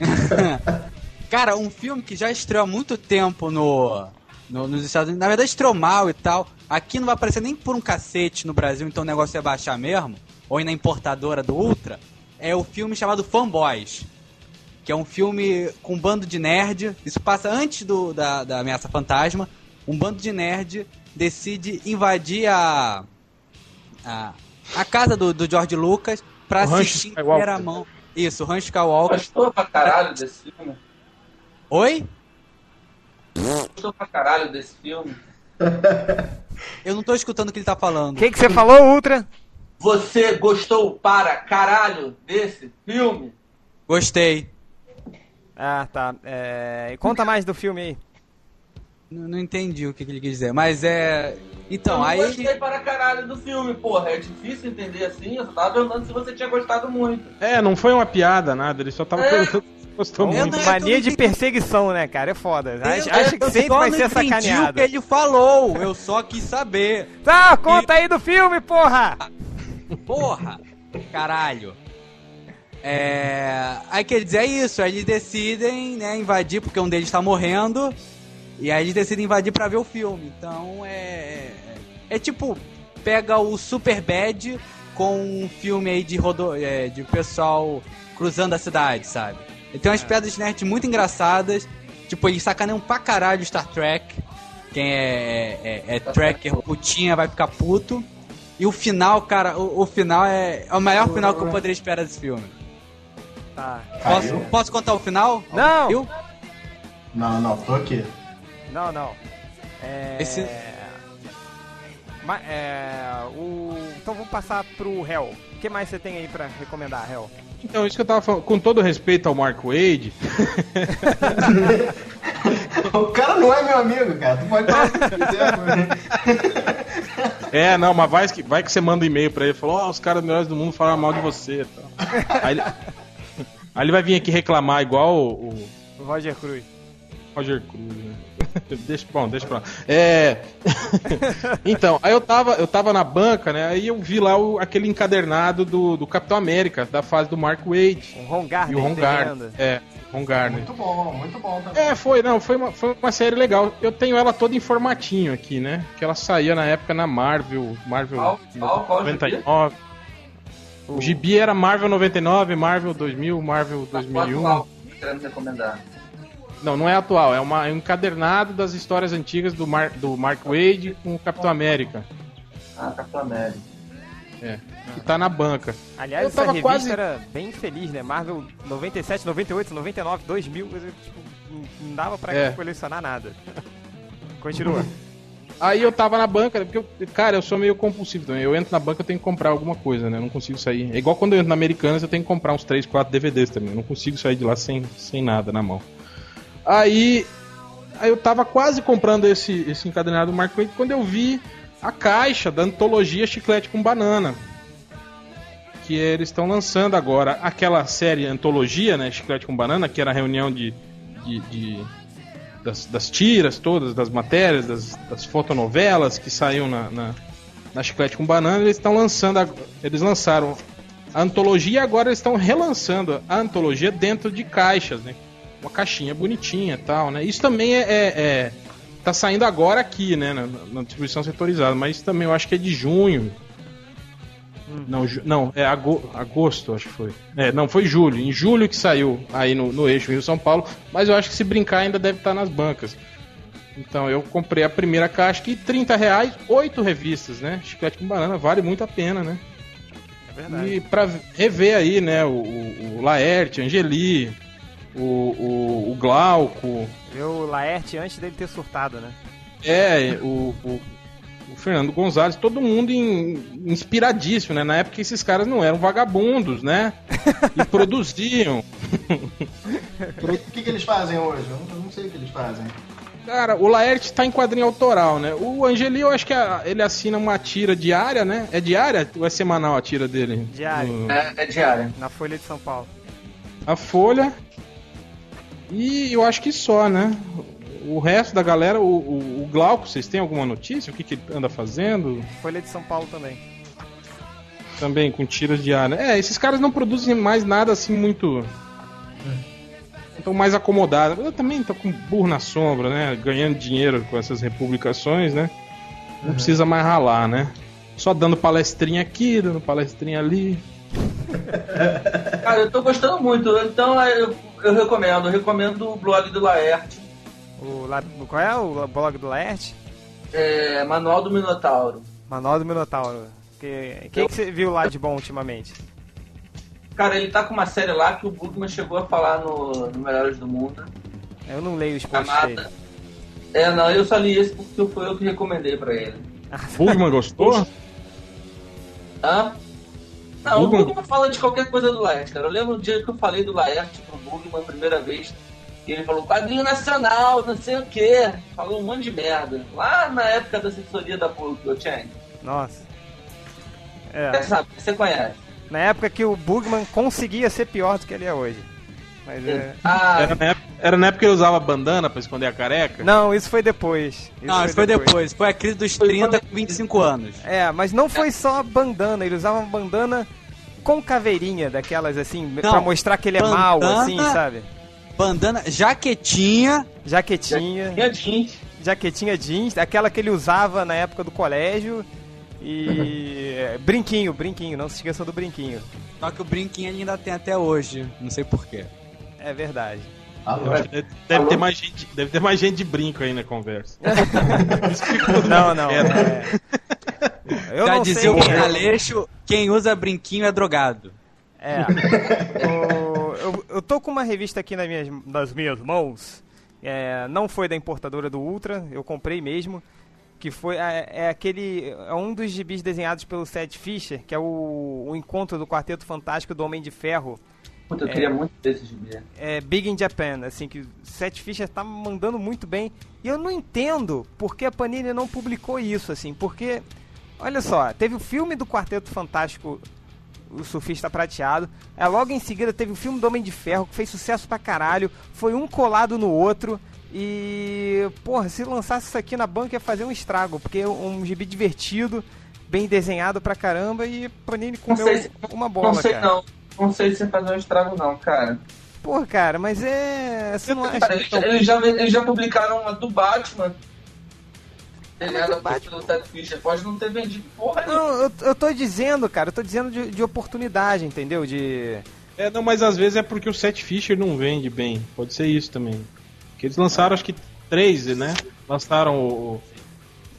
Cara, um filme que já estreou há muito tempo no, no- nos Estados Unidos, na verdade estreou mal e tal. Aqui não vai aparecer nem por um cacete no Brasil, então o negócio é baixar mesmo, ou ir na importadora do Ultra. É o filme chamado Fanboys, que é um filme com um bando de nerd. Isso passa antes do, da, da Ameaça Fantasma. Um bando de nerd decide invadir a, a, a casa do, do George Lucas pra O assistir em primeira mão. Isso, o Rancho Skywalker. Gostou pra caralho desse filme? Oi? Gostou pra caralho desse filme? Eu não tô escutando o que ele tá falando. O que, que você falou, Ultra? Você gostou para caralho desse filme? Gostei. Ah, tá. É... Conta mais do filme aí. Não, não entendi o que, que ele quis dizer, mas é. Então, eu não aí. gostei para caralho do filme, porra. É difícil entender assim. Eu só tava perguntando se você tinha gostado muito. É, não foi uma piada, nada. Ele só tava É. perguntando gostou muito. não- Mania de perseguição, né, cara? É foda. Acha, Eu- acha que sempre vai não ser entendi o sacaneado. que ele falou, eu só quis saber. Tá, conta aí do filme, porra! Porra! Caralho. É. Aí quer dizer, é isso, aí eles decidem, né, invadir, porque um deles tá morrendo. E aí eles decidem invadir pra ver o filme. Então é. É tipo, pega o Super Bad com um filme aí de rodo... é, de pessoal cruzando a cidade, sabe? Ele tem umas piadas nerd muito engraçadas. Tipo, eles sacaneiam pra caralho Star Trek. Quem é, é, é tracker putinha vai ficar puto. E o final, cara, o, o final é, é o melhor final que eu poderia esperar desse filme. Tá. Posso, posso contar o final? Não. Viu? Não, não, tô aqui. Não, não. É... Esse- Ma- é, o... Então vamos passar pro Hell. O que mais você tem aí pra recomendar, Hell? Então, isso que eu tava falando, com todo respeito ao Mark Wade, O cara não é meu amigo, cara. Tu pode falar o que quiser. É, não, mas vai que, vai que você manda um e-mail pra ele e fala, ó, os caras melhores do mundo falaram mal de você. e tal. Aí, ele, aí ele vai vir aqui reclamar igual o, o O Roger Cruz. Roger Cruz, né? deixa, bom, deixa pra lá. É. então, aí eu tava, eu tava na banca, né? Aí eu vi lá o- aquele encadernado do, do Capitão América, da fase do Mark Wade. O Ron Gardner. E o Ron Gardner. É, Ron Gardner. Muito bom, muito bom também. É, foi, não, foi uma, foi uma série legal. Eu tenho ela toda em formatinho aqui, né? Que ela saía na época na Marvel, Marvel Qual- qual- qual gibi? 99. O gibi era Marvel 99, Marvel 2000, Marvel 2001. Qual querendo recomendar? Não, não é atual, é, uma, é um encadernado das histórias antigas do, Mar, do Mark Wade com o Capitão América. Ah, Capitão América. É, que tá na banca. Aliás, Eu essa tava revista quase- era bem feliz, né? Marvel 97, 98, 99, 2000, coisa, tipo, não- não dava pra É. colecionar nada. Continua. Aí eu tava na banca, porque, eu, cara, eu sou meio compulsivo também. Eu entro na banca, eu tenho que comprar alguma coisa, né? Eu não consigo sair. É igual quando eu entro na Americanas, eu tenho que comprar uns 3, 4 DVDs também. Eu não consigo sair de lá sem, sem nada na mão. Aí, aí eu tava quase comprando esse, esse do Mark Wade quando eu vi a caixa da antologia Chiclete com Banana. Que eles estão lançando agora aquela série antologia, né? Chiclete com Banana, que era a reunião de, de, de- das, das tiras todas, das matérias, das, das fotonovelas que saíam na, na, na Chiclete com Banana. Eles estão lançando, ag- eles lançaram a antologia e agora eles estão relançando a antologia dentro de caixas, né? Uma caixinha bonitinha e tal, né? Isso também é, é- é- tá saindo agora aqui, né? Na, na distribuição setorizada, mas isso também eu acho que é de junho. Não, ju- não, é ago- agosto, acho que foi. É, não, foi julho. Em julho que saiu aí no, no eixo Rio São Paulo, mas eu acho que se brincar ainda deve estar nas bancas. Então eu comprei a primeira caixa que 30 reais, oito revistas, né? Chiclete com banana, vale muito a pena, né? É verdade. E pra rever aí, né, o, o, o Laerte, Angeli, o, o, o Glauco, Ver o Laerte antes dele ter surtado, né? é, o, o, o Fernando Gonzalez, todo mundo in- inspiradíssimo, né? Na época esses caras não eram vagabundos, né? E produziam. O que, que eles fazem hoje? Eu não, eu não sei o que eles fazem. Cara, o Laerte tá em quadrinho autoral, né? O Angeli, eu acho que a- ele assina uma tira diária, né? É diária ou é semanal a tira dele? Diária. No- É, é diária. Na Folha de São Paulo. a Folha. E eu acho que só, né? O resto da galera, o, o, o Glauco, vocês têm alguma notícia? O que, que ele anda fazendo? Folha de São Paulo também. Também com tiras diárias. É, esses caras não produzem mais nada assim muito. Estão mais acomodados. Eu também tô com burro na sombra, né? Ganhando dinheiro com essas republicações, né? Não precisa mais ralar, né? Só dando palestrinha aqui, dando palestrinha ali. Cara, eu tô gostando muito. Então é, eu, eu recomendo. Eu recomendo o blog do Laerte. O, La- qual é o blog do Laerte? É, Manual do Minotauro. Manual do Minotauro. Que, quem que você viu lá de bom ultimamente? Cara, ele tá com uma série lá que o Bugman chegou a falar no, no Melhores do Mundo. Eu não leio os posts dele. Chamada. É, não, eu só li esse porque foi eu que recomendei pra ele. Bugman gostou? Hã? Não, Bugman? o Bugman fala de qualquer coisa do Laerte, cara. Eu lembro o dia que eu falei do Laerte pro Bugman a primeira vez. Que ele falou quadrinho nacional, não sei o quê. Falou um monte de merda. Lá na época da assessoria da Chang. Nossa. Você É, sabe, você conhece. na época que o Bugman conseguia ser pior do que ele é hoje. Mas é... Ah, Era na, época, era na época que ele usava bandana pra esconder a careca? Não, isso foi depois. Isso Não, isso foi depois. Foi a crise dos 30 com 25 anos. É, mas não foi só bandana, ele usava uma bandana com caveirinha, daquelas assim, Não, pra mostrar que ele é mal, bandana- assim, sabe? Bandana, jaquetinha. Jaquetinha, tinha jeans. jaquetinha jeans, aquela que ele usava na época do colégio. E é, brinquinho, brinquinho, não se esqueçam do brinquinho. Só que o brinquinho ele ainda tem até hoje. Não sei porquê. É verdade. Acho que deve, deve ter mais gente, deve ter mais gente de brinco aí na conversa. Não, não. É. é. Eu Já não dizia sei o quem é. Aleixo, quem usa brinquinho é drogado. É. O- eu, eu tô com uma revista aqui nas minhas, nas minhas mãos. É, não foi da importadora do Ultra, eu comprei mesmo. Que foi é, é aquele. É um dos gibis desenhados pelo Seth Fisher, que é o, o encontro do Quarteto Fantástico do Homem de Ferro. Puta, eu É. queria muito desses de ver. É, Big in Japan, assim, que Seth Fisher tá mandando muito bem. E eu não entendo por que a Panini não publicou isso, assim, porque, olha só, teve o filme do Quarteto Fantástico, o Surfista Prateado, aí logo em seguida teve o filme do Homem de Ferro, que fez sucesso pra caralho, foi um colado no outro, e, porra, se lançasse isso aqui na banca ia fazer um estrago, porque é um gibi divertido, bem desenhado pra caramba, e a Panini comeu sei se- uma bola, não sei cara. não. Não sei se você fazer um estrago não, cara. Porra, cara, mas é... Você não acha Cara, que eles, tão- eles já, eles já publicaram uma do Batman. Ele mas era o Batman- pelo Seth Fisher. Pode não ter vendido porra. Não, eu, eu tô dizendo, cara, eu tô dizendo de, de oportunidade, entendeu? De. É, não, mas às vezes é porque o Seth Fisher não vende bem. Pode ser isso também. Porque eles lançaram, acho que três, né? Lançaram o.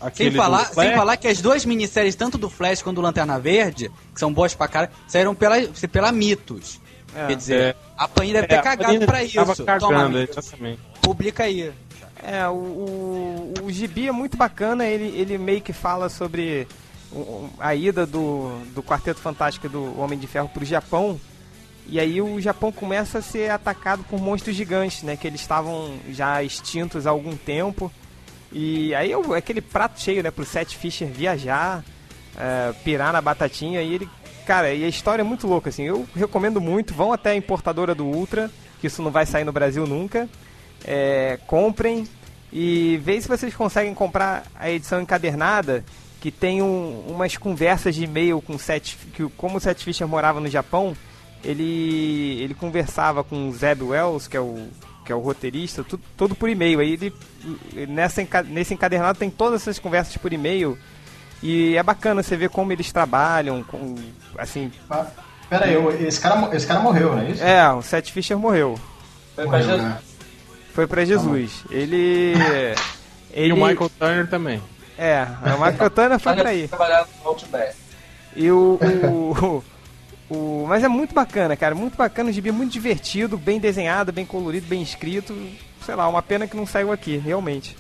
aquele Sem falar, sem falar que as duas minisséries, tanto do Flash quanto do Lanterna Verde, que são boas pra cara, saíram pela, pela Mitos. É. Quer dizer, É. a Panini deve ter É, cagado pra isso. cagando, Toma, é, exatamente. publica aí. É, o, o, o Gibi é muito bacana, ele, ele meio que fala sobre a ida do, do Quarteto Fantástico e do Homem de Ferro pro Japão. E aí o Japão começa a ser atacado por monstros gigantes, né? Que eles estavam já extintos há algum tempo. E aí é aquele prato cheio, né? Pro Seth Fisher viajar, é, pirar na batatinha. E ele, cara, e a história é muito louca, assim. Eu recomendo muito. Vão até a importadora do Ultra, que isso não vai sair no Brasil nunca. É, comprem e veja se vocês conseguem comprar a edição encadernada que tem um- umas conversas de e-mail com o Seth, que como o Seth Fisher morava no Japão, ele ele conversava com o Zeb Wells, que é o que é o roteirista, tudo, todo por e-mail. Aí ele nessa nesse encadernado tem todas essas conversas por e-mail e é bacana você ver como eles trabalham, com, assim, Ah, Pera aí, esse cara, esse cara morreu, não é isso? é, o Seth Fisher morreu. Foi pra Morreu, Jesus. né? Foi pra Jesus. Ele E ele o Michael Turner também. É, o Michael Turner foi pra aí. E o, o, O, mas é muito bacana, cara. Muito bacana, o gibi é muito divertido, bem desenhado, bem colorido, bem escrito. Sei lá, uma pena que não saiu aqui, realmente.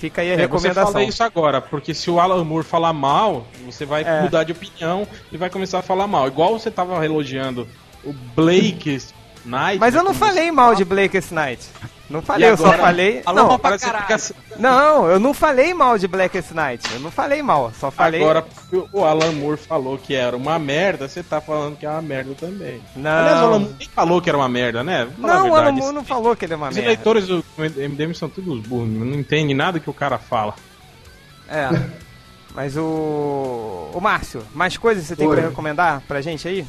Fica aí a É, você recomendação. fala isso agora, porque se o Alan Moore falar mal, você vai É. mudar de opinião e vai começar a falar mal. Igual você tava elogiando o Blake Knight. Mas eu não como falei mal de Blackest Night. Não falei, eu só falei. Não, fica- não, eu não falei mal de Blackest Night. Eu não falei mal, só falei. Agora, porque o Alan Moore falou que era uma merda, você tá falando que é uma merda também. Não. Aliás, o Alan Moore nem falou que era uma merda, né? Vamos falar a Não, o. Alan Moore não falou que ele é uma Os merda. eleitores do MDM são todos burros, não entendem nada que o cara fala. É. Mas o. O Márcio, mais coisas você tem Oi. pra recomendar pra gente aí?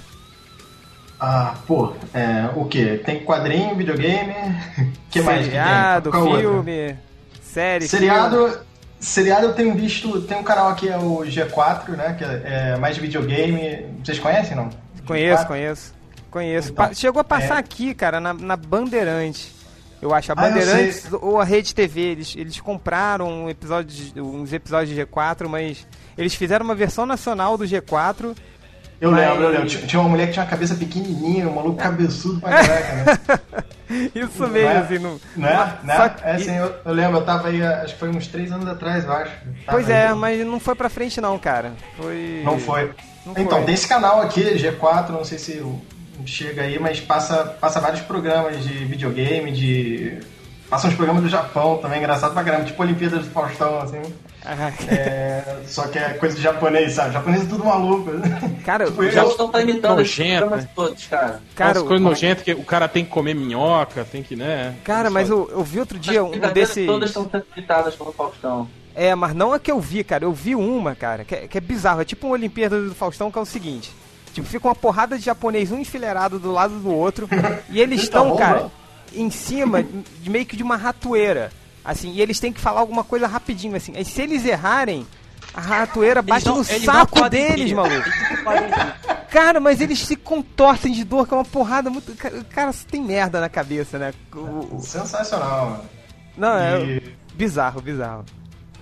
Ah, pô, é, o que? Tem quadrinho, videogame. que mais? que tem? Seriado, filme, série. filme. Seriado. Seriado eu tenho visto. Tem um canal aqui, é o G4, né? Que é, é mais videogame. Vocês conhecem, não? Conheço, G4? conheço. Conheço. Então, Chegou a passar é. aqui, cara, na, na Bandeirante. Eu acho. A Ah, Bandeirantes sei. ou a Rede TV, eles, eles compraram um episódio de- uns episódios de G4, mas eles fizeram uma versão nacional do G4. Eu Mas- lembro, eu lembro. Tinha tinha uma mulher que tinha uma cabeça pequenininha, um maluco cabeçudo pra caraca, né? Isso mesmo, é? assim. Não, Né? né? Só É assim, eu, eu lembro, eu tava aí, acho que foi uns três anos atrás, eu acho. Tava Pois é, aí. mas não foi pra frente não, cara. Foi. Não foi. Não então, foi. tem esse canal aqui, G4, não sei se chega aí, mas passa, passa vários programas de videogame, de. Passa uns programas do Japão também, engraçado pra caramba, tipo Olimpíadas do Faustão, assim. É, só que é coisa de japonês, sabe? Japonês é tudo maluco. Cara, Tipo, O eu- Faustão tá imitando os Nojento, programas né? todos, cara. cara, As coisas nojentas que o cara tem que comer minhoca, tem que, né? cara, mas eu, eu vi outro dia um desses. Todas estão sendo imitadas pelo Faustão. É, mas não a que eu vi, cara. Eu vi uma, cara, que é, que é bizarro. É tipo uma Olimpíada do Faustão, que é o seguinte. Tipo, fica uma porrada de japonês, um enfileirado do lado do outro. e eles Eita, estão, bomba. cara, em cima de meio que de uma ratoeira. Assim, e eles têm que falar alguma coisa rapidinho, assim. Aí se eles errarem, a ratoeira bate não- no saco deles, rir. maluco. Cara, mas eles se contorcem de dor, que é uma porrada muito. Cara, o cara tem merda na cabeça, né? O- Sensacional, mano. Não, é E bizarro, bizarro.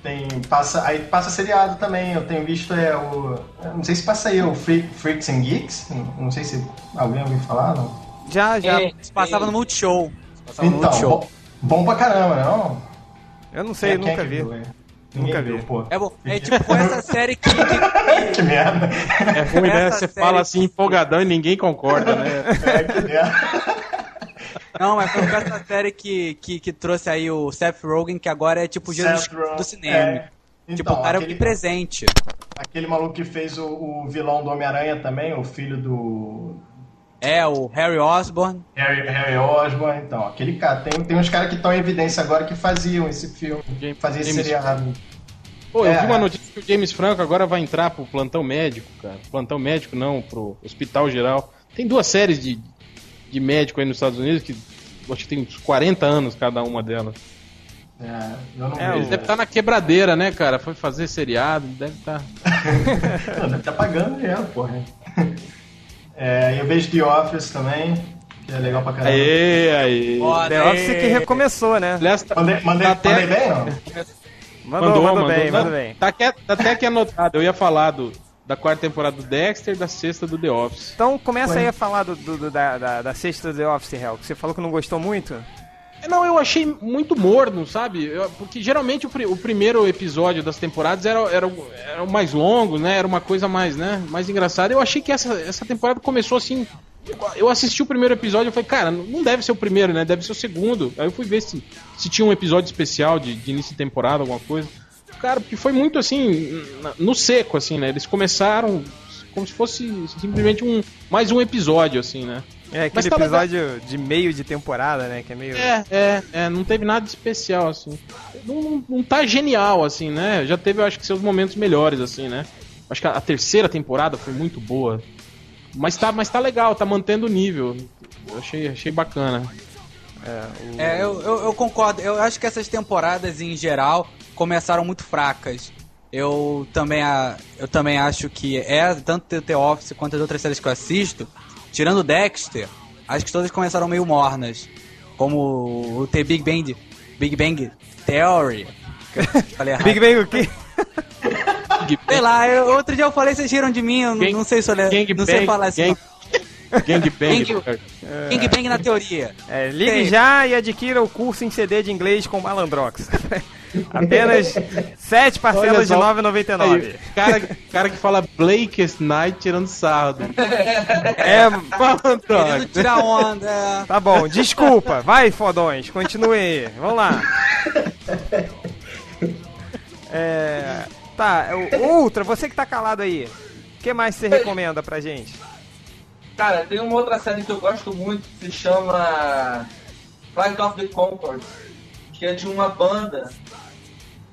tem, passa, aí passa seriado também, eu tenho visto é o. Não sei se passa aí o Freak, Freaks and Geeks, não, não sei se alguém ouviu falar, não. Já, já. É, passava no Multishow. Passava no Então, Multishow. bom, bom pra caramba, não? Eu não sei, quem nunca que vi. viu, é? Nunca viu, vi. pô. É bom. É tipo essa série que. que- merda. É ruim, né? Você fala assim empolgadão e ninguém concorda, né? É, que merda. Não, mas foi com essa série que, que, que trouxe aí o Seth Rogen, que agora é tipo Jesus Seth Rogen, do cinema. é. Tipo, Então, o cara é aquele- presente. Aquele maluco que fez o, o vilão do Homem-Aranha também, o filho do É, o Harry Osborn. Harry, Harry Osborn. Então, aquele cara. Tem, tem uns caras que estão em evidência agora que faziam esse filme, James- faziam esse seriado. Pô, eu É. vi uma notícia que o James Franco agora vai entrar pro plantão médico, cara. Plantão médico não, pro hospital geral. Tem duas séries de, de médico aí nos Estados Unidos que eu acho que tem uns 40 anos cada uma delas. É, eu não É, vejo. Ele deve estar na quebradeira, né, cara? Foi fazer seriado, deve tá. estar. Não, deve estar pagando dinheiro, porra. É, eu vejo The Office também, que é legal pra caramba. Aê, aê. The Office que recomeçou, né? Aliás, tá, Mandei, mandei, tá até- mandei bem, não? Mandou, mandou, bem, Não, mandou bem. Tá, até, tá até aqui anotado. Eu ia falar do, da quarta temporada do Dexter e da sexta do The Office. Então começa Ué. aí a falar do, do- do- da, da, da sexta The Office, Hell, que você falou que não gostou muito. Não, eu achei muito morno, sabe? Eu- porque geralmente o, o primeiro episódio das temporadas era, era, era o mais longo, né? Era uma coisa mais, né? Mais engraçada. Eu achei que essa, essa temporada começou assim. Eu assisti o primeiro episódio e falei, cara, não deve ser o primeiro, né? Deve ser o segundo. Aí eu fui ver se, se tinha um episódio especial de, de início de temporada, alguma coisa. Cara, porque foi muito assim, no seco, assim, né? Eles começaram como se fosse simplesmente um mais um episódio, assim, né? É aquele episódio de meio de temporada, né? Que é meio. É, é, é, não teve nada de especial, assim. Não, não, não tá genial, assim, né? Já teve, eu acho que, seus momentos melhores, assim, né? Acho que a, a terceira temporada foi muito boa. Mas tá, mas tá legal, tá mantendo o nível. Eu achei, achei bacana. É, eu, eu, eu concordo. Eu acho que essas temporadas, em geral, começaram muito fracas. Eu também, a, eu também acho que é, tanto The Office quanto as outras séries que eu assisto, tirando Dexter, acho que todas começaram meio mornas. Como o The Big Bang, Big Bang Theory. Falei errado. Big Bang o quê? Sei lá, eu- outro dia eu falei, vocês riram de mim, eu não- Gang- não sei se eu não sei Bang, falar assim. Gang- Gangbang. Gang- Bang Bang na teoria. É, ligue Tem. já e adquira o curso em CD de inglês com Malandrox. Apenas 7 parcelas de só. R$ 9,99. Aí, cara, cara que fala Blakest Night tirando sarro. É, Querendo Malandro. tirar onda. tá bom, desculpa. Vai, fodões, continue aí. Vamos lá. É, tá, o Ultra, você que tá calado aí. O que mais você recomenda pra gente? Cara, tem uma outra série que eu gosto muito que se chama Flight of the Conchords, que é de uma banda.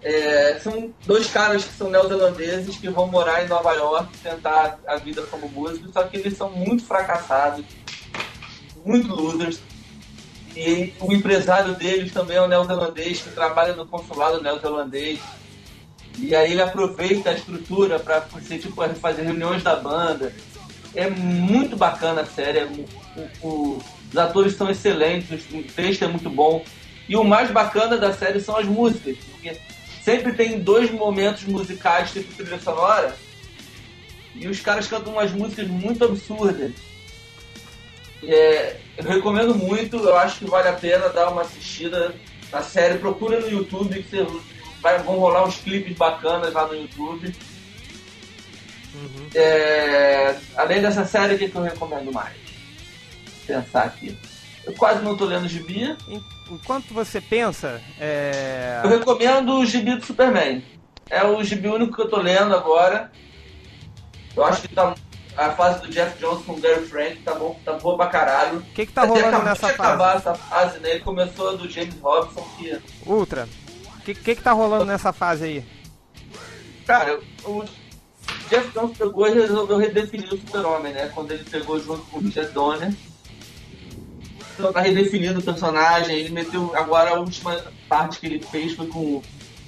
É, são dois caras que são neozelandeses que vão morar em Nova York tentar a vida como músicos, só que eles são muito fracassados, muito losers. E o empresário deles também é um neozelandês que trabalha no consulado neozelandês. E aí ele aproveita a estrutura para tipo, fazer reuniões da banda. É muito bacana a série. o- o- os atores são excelentes, o texto é muito bom. E o mais bacana da série são as músicas, porque sempre tem dois momentos musicais, tipo trilha sonora, e os caras cantam umas músicas muito absurdas. É, eu recomendo muito, eu acho que vale a pena dar uma assistida na série. Procura no YouTube, que você vai, vão rolar uns clipes bacanas lá no YouTube. É, além dessa série, o que, eu recomendo mais? Pensar aqui. Eu quase não tô lendo gibi. En- Enquanto você pensa, é... Eu recomendo o gibi do Superman. É o gibi único que eu tô lendo agora. Eu acho que tá a fase do Jeff Jones com o Gary Frank tá bom, tá boa pra caralho. o que que tá rolando acabou nessa de acabar fase? essa fase, né? Ele começou do James Robson, que Ultra, o que, que que tá rolando nessa fase aí? Cara, o Jeff Jones pegou e resolveu redefinir o Super-Homem, né? Quando ele pegou junto com o Richard Donner. Tá redefinindo o personagem. Ele meteu. Agora a última parte que ele fez foi com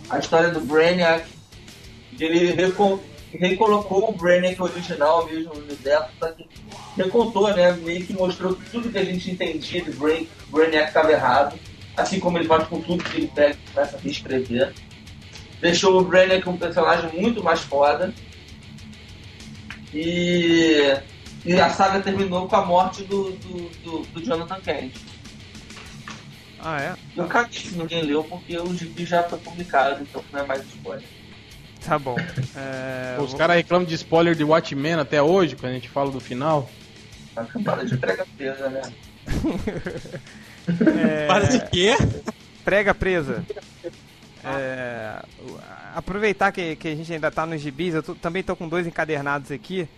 a história do Brainiac. Ele recolocou o Brainiac original mesmo no universo, recontou, né? Meio que mostrou tudo que a gente entendia de Brain, Brainiac estava errado. Assim como ele faz com tudo que ele pega e começa a reescrever deixou o Brainiac um personagem muito mais foda. E, e a saga terminou com a morte do, do, do, do Jonathan Kent. Ah, é? Eu caguei se ninguém leu, porque o gibi já foi publicado, então não é mais spoiler. Tá bom. É, Os vou- caras reclamam de spoiler de Watchmen até hoje, quando a gente fala do final. A campada de prega presa, né? é, Para de quê? Prega presa. É, aproveitar que, que a gente ainda tá nos gibis, eu tô- também tô com dois encadernados aqui,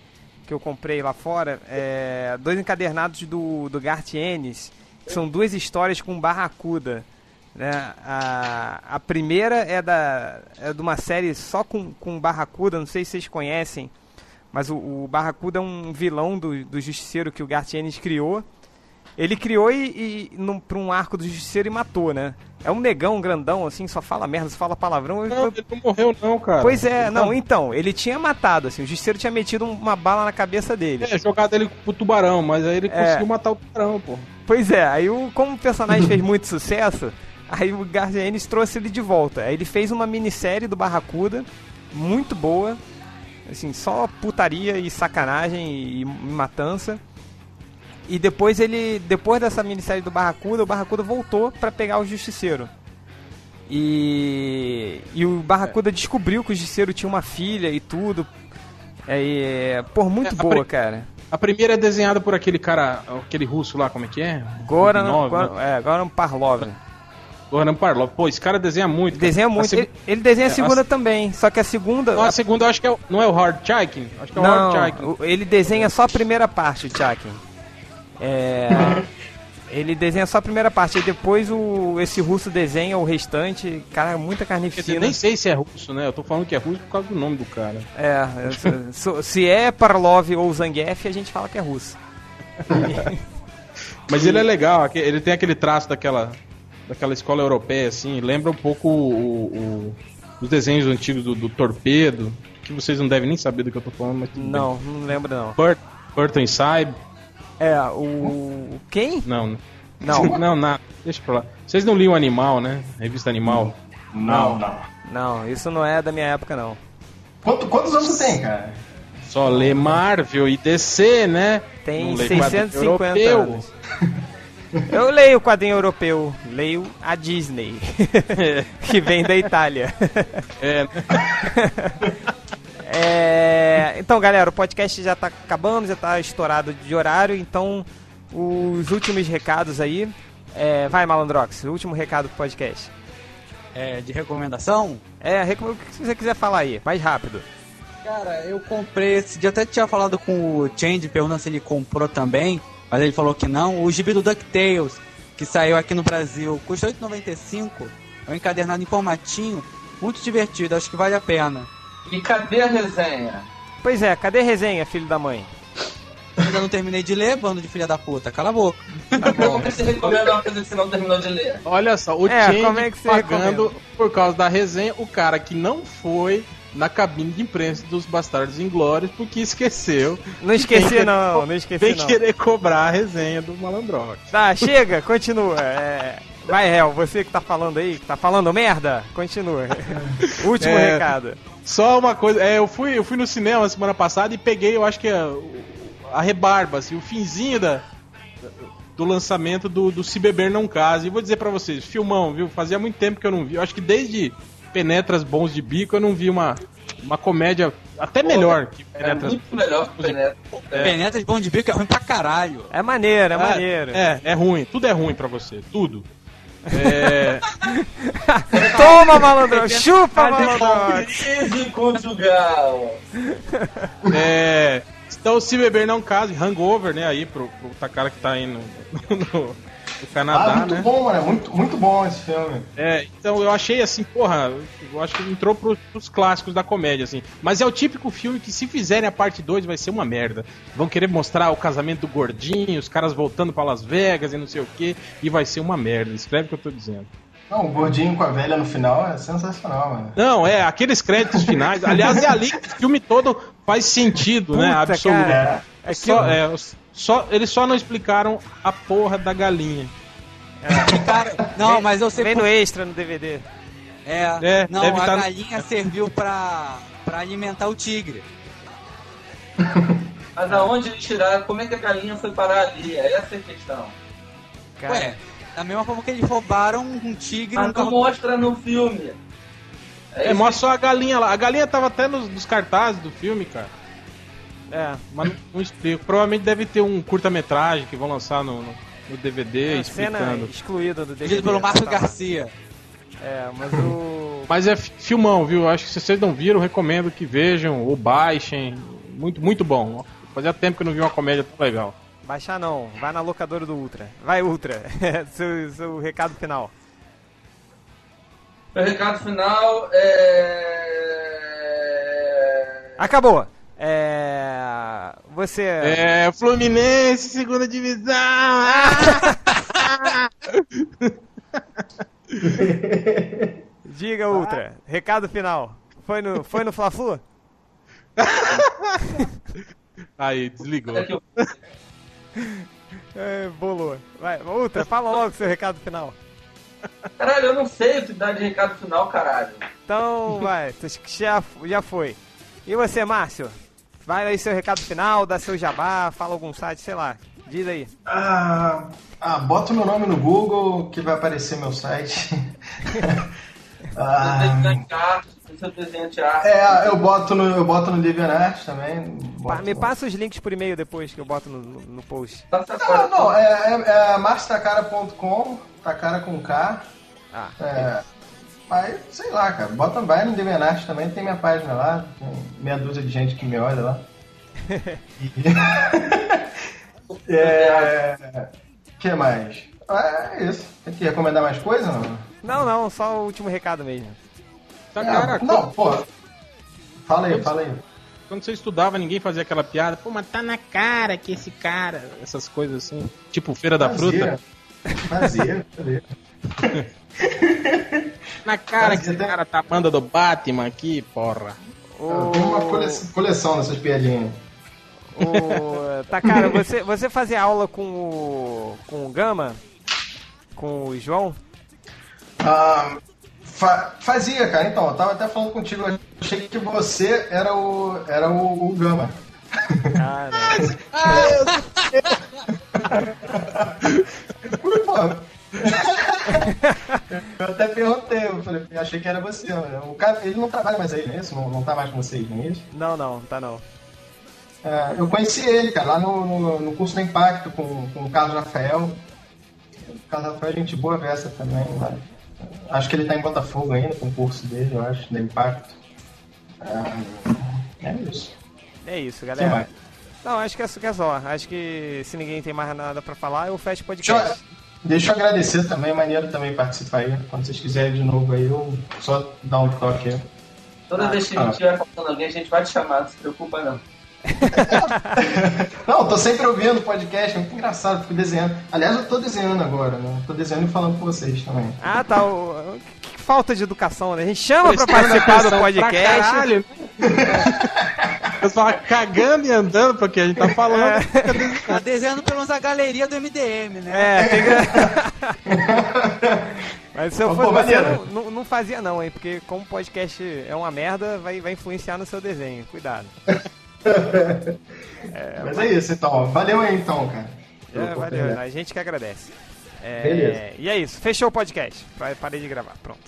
que eu comprei lá fora. É, dois encadernados do, do Garth Ennis, que são duas histórias com Barracuda. Né? A, a primeira é, da, é de uma série só com, com Barracuda, não sei se vocês conhecem, mas o, o Barracuda é um vilão do, do Justiceiro que o Garth Ennis criou. Ele criou e, e num, pra um arco do Justiceiro e matou, né? É um negão grandão, assim, só fala merda, só fala palavrão. Não, ele não morreu não, cara. Pois é, não, tá- então, ele tinha matado, assim, o Justiceiro tinha metido uma bala na cabeça dele. É, jogado ele pro tubarão, mas aí ele É. conseguiu matar o tubarão, pô. Pois é, aí o, como o personagem fez muito sucesso, aí o Garzianes trouxe ele de volta. Aí ele fez uma minissérie do Barracuda, muito boa, assim, só putaria e sacanagem e, e matança. E depois ele, depois dessa minissérie do Barracuda, o Barracuda voltou pra pegar o Justiceiro. E, e o Barracuda descobriu que o Justiceiro tinha uma filha e tudo. É, por muito É, a boa, cara. A primeira é desenhada por aquele cara, aquele russo lá, como é que é? Goran, Nove, Goran, né? é, Goran Parlov. Goran Parlov. Pô, esse cara desenha muito. cara. Desenha A muito. seg- Ele, ele desenha a É, segunda a- também, só que a segunda. Não, a segunda eu acho que é, não é o Hard Chaikin? Acho que é o Hard Não, Chaikin. o- ele desenha só a primeira parte, o Chakin. É. ele desenha só a primeira parte, e depois o, esse russo desenha o restante. Cara, muita Quer dizer, carnificina. nem sei se é russo, né? Eu tô falando que é russo por causa do nome do cara. É, se- se, é Parlov ou Zangief, a gente fala que é russo. Mas ele é legal, ele tem aquele traço daquela, daquela escola europeia, assim, lembra um pouco o- o- os desenhos antigos do, do Torpedo, que vocês não devem nem saber do que eu tô falando, mas Não, não lembro não. bem. Burt, Burton Saib, É, o. Quem? não, Não. não, nada, deixa pra lá. Vocês não liam Animal, né? Revista Animal. Não, não. Não, isso não é da minha época não. Quanto- quantos anos você tem, cara? só lê Marvel e DC, né? Tem Não lê 650 quadrinho europeu. anos. Eu leio o quadrinho europeu, leio a Disney, que vem da Itália. É, É, então, galera, o podcast já tá acabando, já tá estourado de horário, então os últimos recados aí. É, vai, Malandrox, o último recado pro podcast. É, de recomendação? É, o que você quiser falar aí, mais rápido. Cara, eu comprei esse dia, até tinha falado com o Change, perguntando se ele comprou também, mas ele falou que não. O gibi do DuckTales, que saiu aqui no Brasil, custa R$ 8,95. É um encadernado em formatinho, muito divertido, acho que vale a pena. E cadê a resenha? Pois é, cadê a resenha, filho da mãe? Ainda não terminei de ler, bando de filha da puta, cala a boca. Como que você recomenda uma coisa que você não terminou de ler? olha só, o É, Change é que você pagando recomenda? por causa da resenha, o cara que não foi na cabine de imprensa dos Bastardos Inglórios porque esqueceu. Não esqueci não, não esqueci Tem não. que querer cobrar a resenha do Malandrox. Tá, chega, continua. É, Vai, Hel, você que tá falando aí, que tá falando merda, continua. Último É. recado. Só uma coisa, é, eu fui, eu fui no cinema semana passada e peguei, eu acho que a, a rebarba, assim, o finzinho da, do lançamento do, do Se Beber Não Case. E vou dizer pra vocês, filmão, viu? Fazia muito tempo que eu não vi. Eu acho que desde Penetras Bons de Bico eu não vi uma, uma comédia até melhor que É Penetras. muito melhor que o Penetra. Penetra de bom de bico é ruim pra caralho. É maneiro, é Ah, maneiro. É, é ruim. Tudo é ruim pra você. Tudo. É, Toma, malandrão, chupa, malandrão. Crise conjugal. é, então, Se Beber Não Case, Hangover, né? Aí pro, pro Takara que tá aí no, no, no Canadá, Ah, muito né? bom, mano. Muito, muito bom esse filme. É, então eu achei assim, porra, eu acho que entrou pros, pros clássicos da comédia, assim. Mas é o típico filme que se fizerem a parte 2 vai ser uma merda. Vão querer mostrar o casamento do gordinho, os caras voltando pra Las Vegas e não sei o que, e vai ser uma merda. Escreve o que eu tô dizendo. Não, o gordinho com a velha no final é sensacional, mano. Não, é, aqueles créditos finais. Aliás, é ali que o filme todo faz sentido, né? Puta, Absoluto. cara. É que Só, é, só, eles só não explicaram a porra da galinha. Cara, não, mas eu sei Vem por- no extra no DVD. É, É, não, deve a tá galinha serviu pra, pra alimentar o tigre. Mas aonde eles tiraram? Como é que a galinha foi parar ali? Essa é a questão. Cara, Ué, da mesma forma que eles roubaram um tigre Mas não mostra no filme. É, isso mostra só a galinha lá. A galinha tava até nos, nos cartazes do filme, cara. É. Mas não, não explico. Provavelmente deve ter um curta-metragem que vão lançar no, no, no DVD Uma cena explicando. excluída do DVD. Pelo Márcio Tá. Garcia. É, mas o... Mas é fi- filmão, viu? Acho que se vocês não viram, recomendo que vejam ou baixem. Muito, muito bom. Fazia tempo que eu não vi uma comédia tão legal. Baixar não, vai na locadora do Ultra. Vai, Ultra. seu, seu recado final. Meu recado final é. Acabou. É... Você... É, Fluminense, segunda divisão. Diga, Ultra. Recado final. Foi no, foi no Fla-Flu? Aí, desligou. É É, bolou. Vai, Ultra, fala logo seu recado final. Caralho, eu não sei o que dá de recado final, caralho. Então, vai, tu já, já foi. E você, Márcio? Vai aí seu recado final, dá seu jabá, fala algum site, sei lá. Diz aí. Ah, ah, bota o meu nome no Google que vai aparecer meu site. ah, seu desenho de arte. é, eu boto no, eu boto no DeviantArt também. Boto- me passa os links por e-mail depois que eu boto no, no, post. Passa Não, é, é, é marcetacara.com, tacara com K. Ah, É, mas, sei lá, cara, bota vai no DeviantArt também, tem minha página lá, tem meia dúzia de gente que me olha lá. E- é, que mais? É isso. Tem que recomendar mais coisa, não? não, não, só o último recado mesmo. Tá, É, cara, não, pô. Fala aí, fala aí. quando você estudava, ninguém fazia aquela piada. Pô, mas tá na cara que esse cara. Essas coisas assim. Tipo Feira da. Fruta. Fazia, fazia. Na cara que esse até- cara tá banda do Batman aqui, porra. Eu tenho uma cole- coleção dessas piadinhas. O, tá, cara, você, você fazia aula com o, com o Gama? Com o João? Ah, fa- fazia, cara. Então, eu tava até falando contigo achei que você era o, era o, o Gama. Ah, não. Pô, eu até perguntei, eu falei, achei que era você. O cara, ele não trabalha mais aí, não é isso? Não, não tá mais com vocês, não é isso? Não, não, tá não. É, eu conheci ele, cara, lá no, no, no curso do Impacto com, com o Carlos Rafael. O Carlos Rafael é gente boa dessa também, lá. Acho que ele tá em Botafogo ainda, com o curso dele, eu acho, do Impacto. É, é isso. É isso, galera. Não, acho que é, que é só. Acho que se ninguém tem mais nada pra falar, eu fecho o podcast. Deixa eu agradecer também, é maneiro também participar aí. Quando vocês quiserem de novo aí, eu só dar um toque aí. Toda vez que a Ah. gente estiver faltando alguém, a gente vai te chamar, não se preocupa não. Não, tô sempre ouvindo o podcast, é muito engraçado, fico desenhando. Aliás, eu tô desenhando agora, né? Tô desenhando e falando com vocês também. Ah, tá. O... Falta de educação, né? A gente chama pra participar do atenção pra podcast. caralho. Eu tava cagando e andando porque a gente tá falando. Tá desenhando pela nossa galeria do MDM, né? É, tem que... Mas se eu Pô, fosse você, não, não, não fazia não, hein? Porque como o podcast é uma merda, vai, vai influenciar no seu desenho. Cuidado. Mas é isso, então. Valeu aí, então, cara. É, valeu, a gente que agradece. É, Beleza. E é isso. Fechou o podcast. Parei de gravar. Pronto.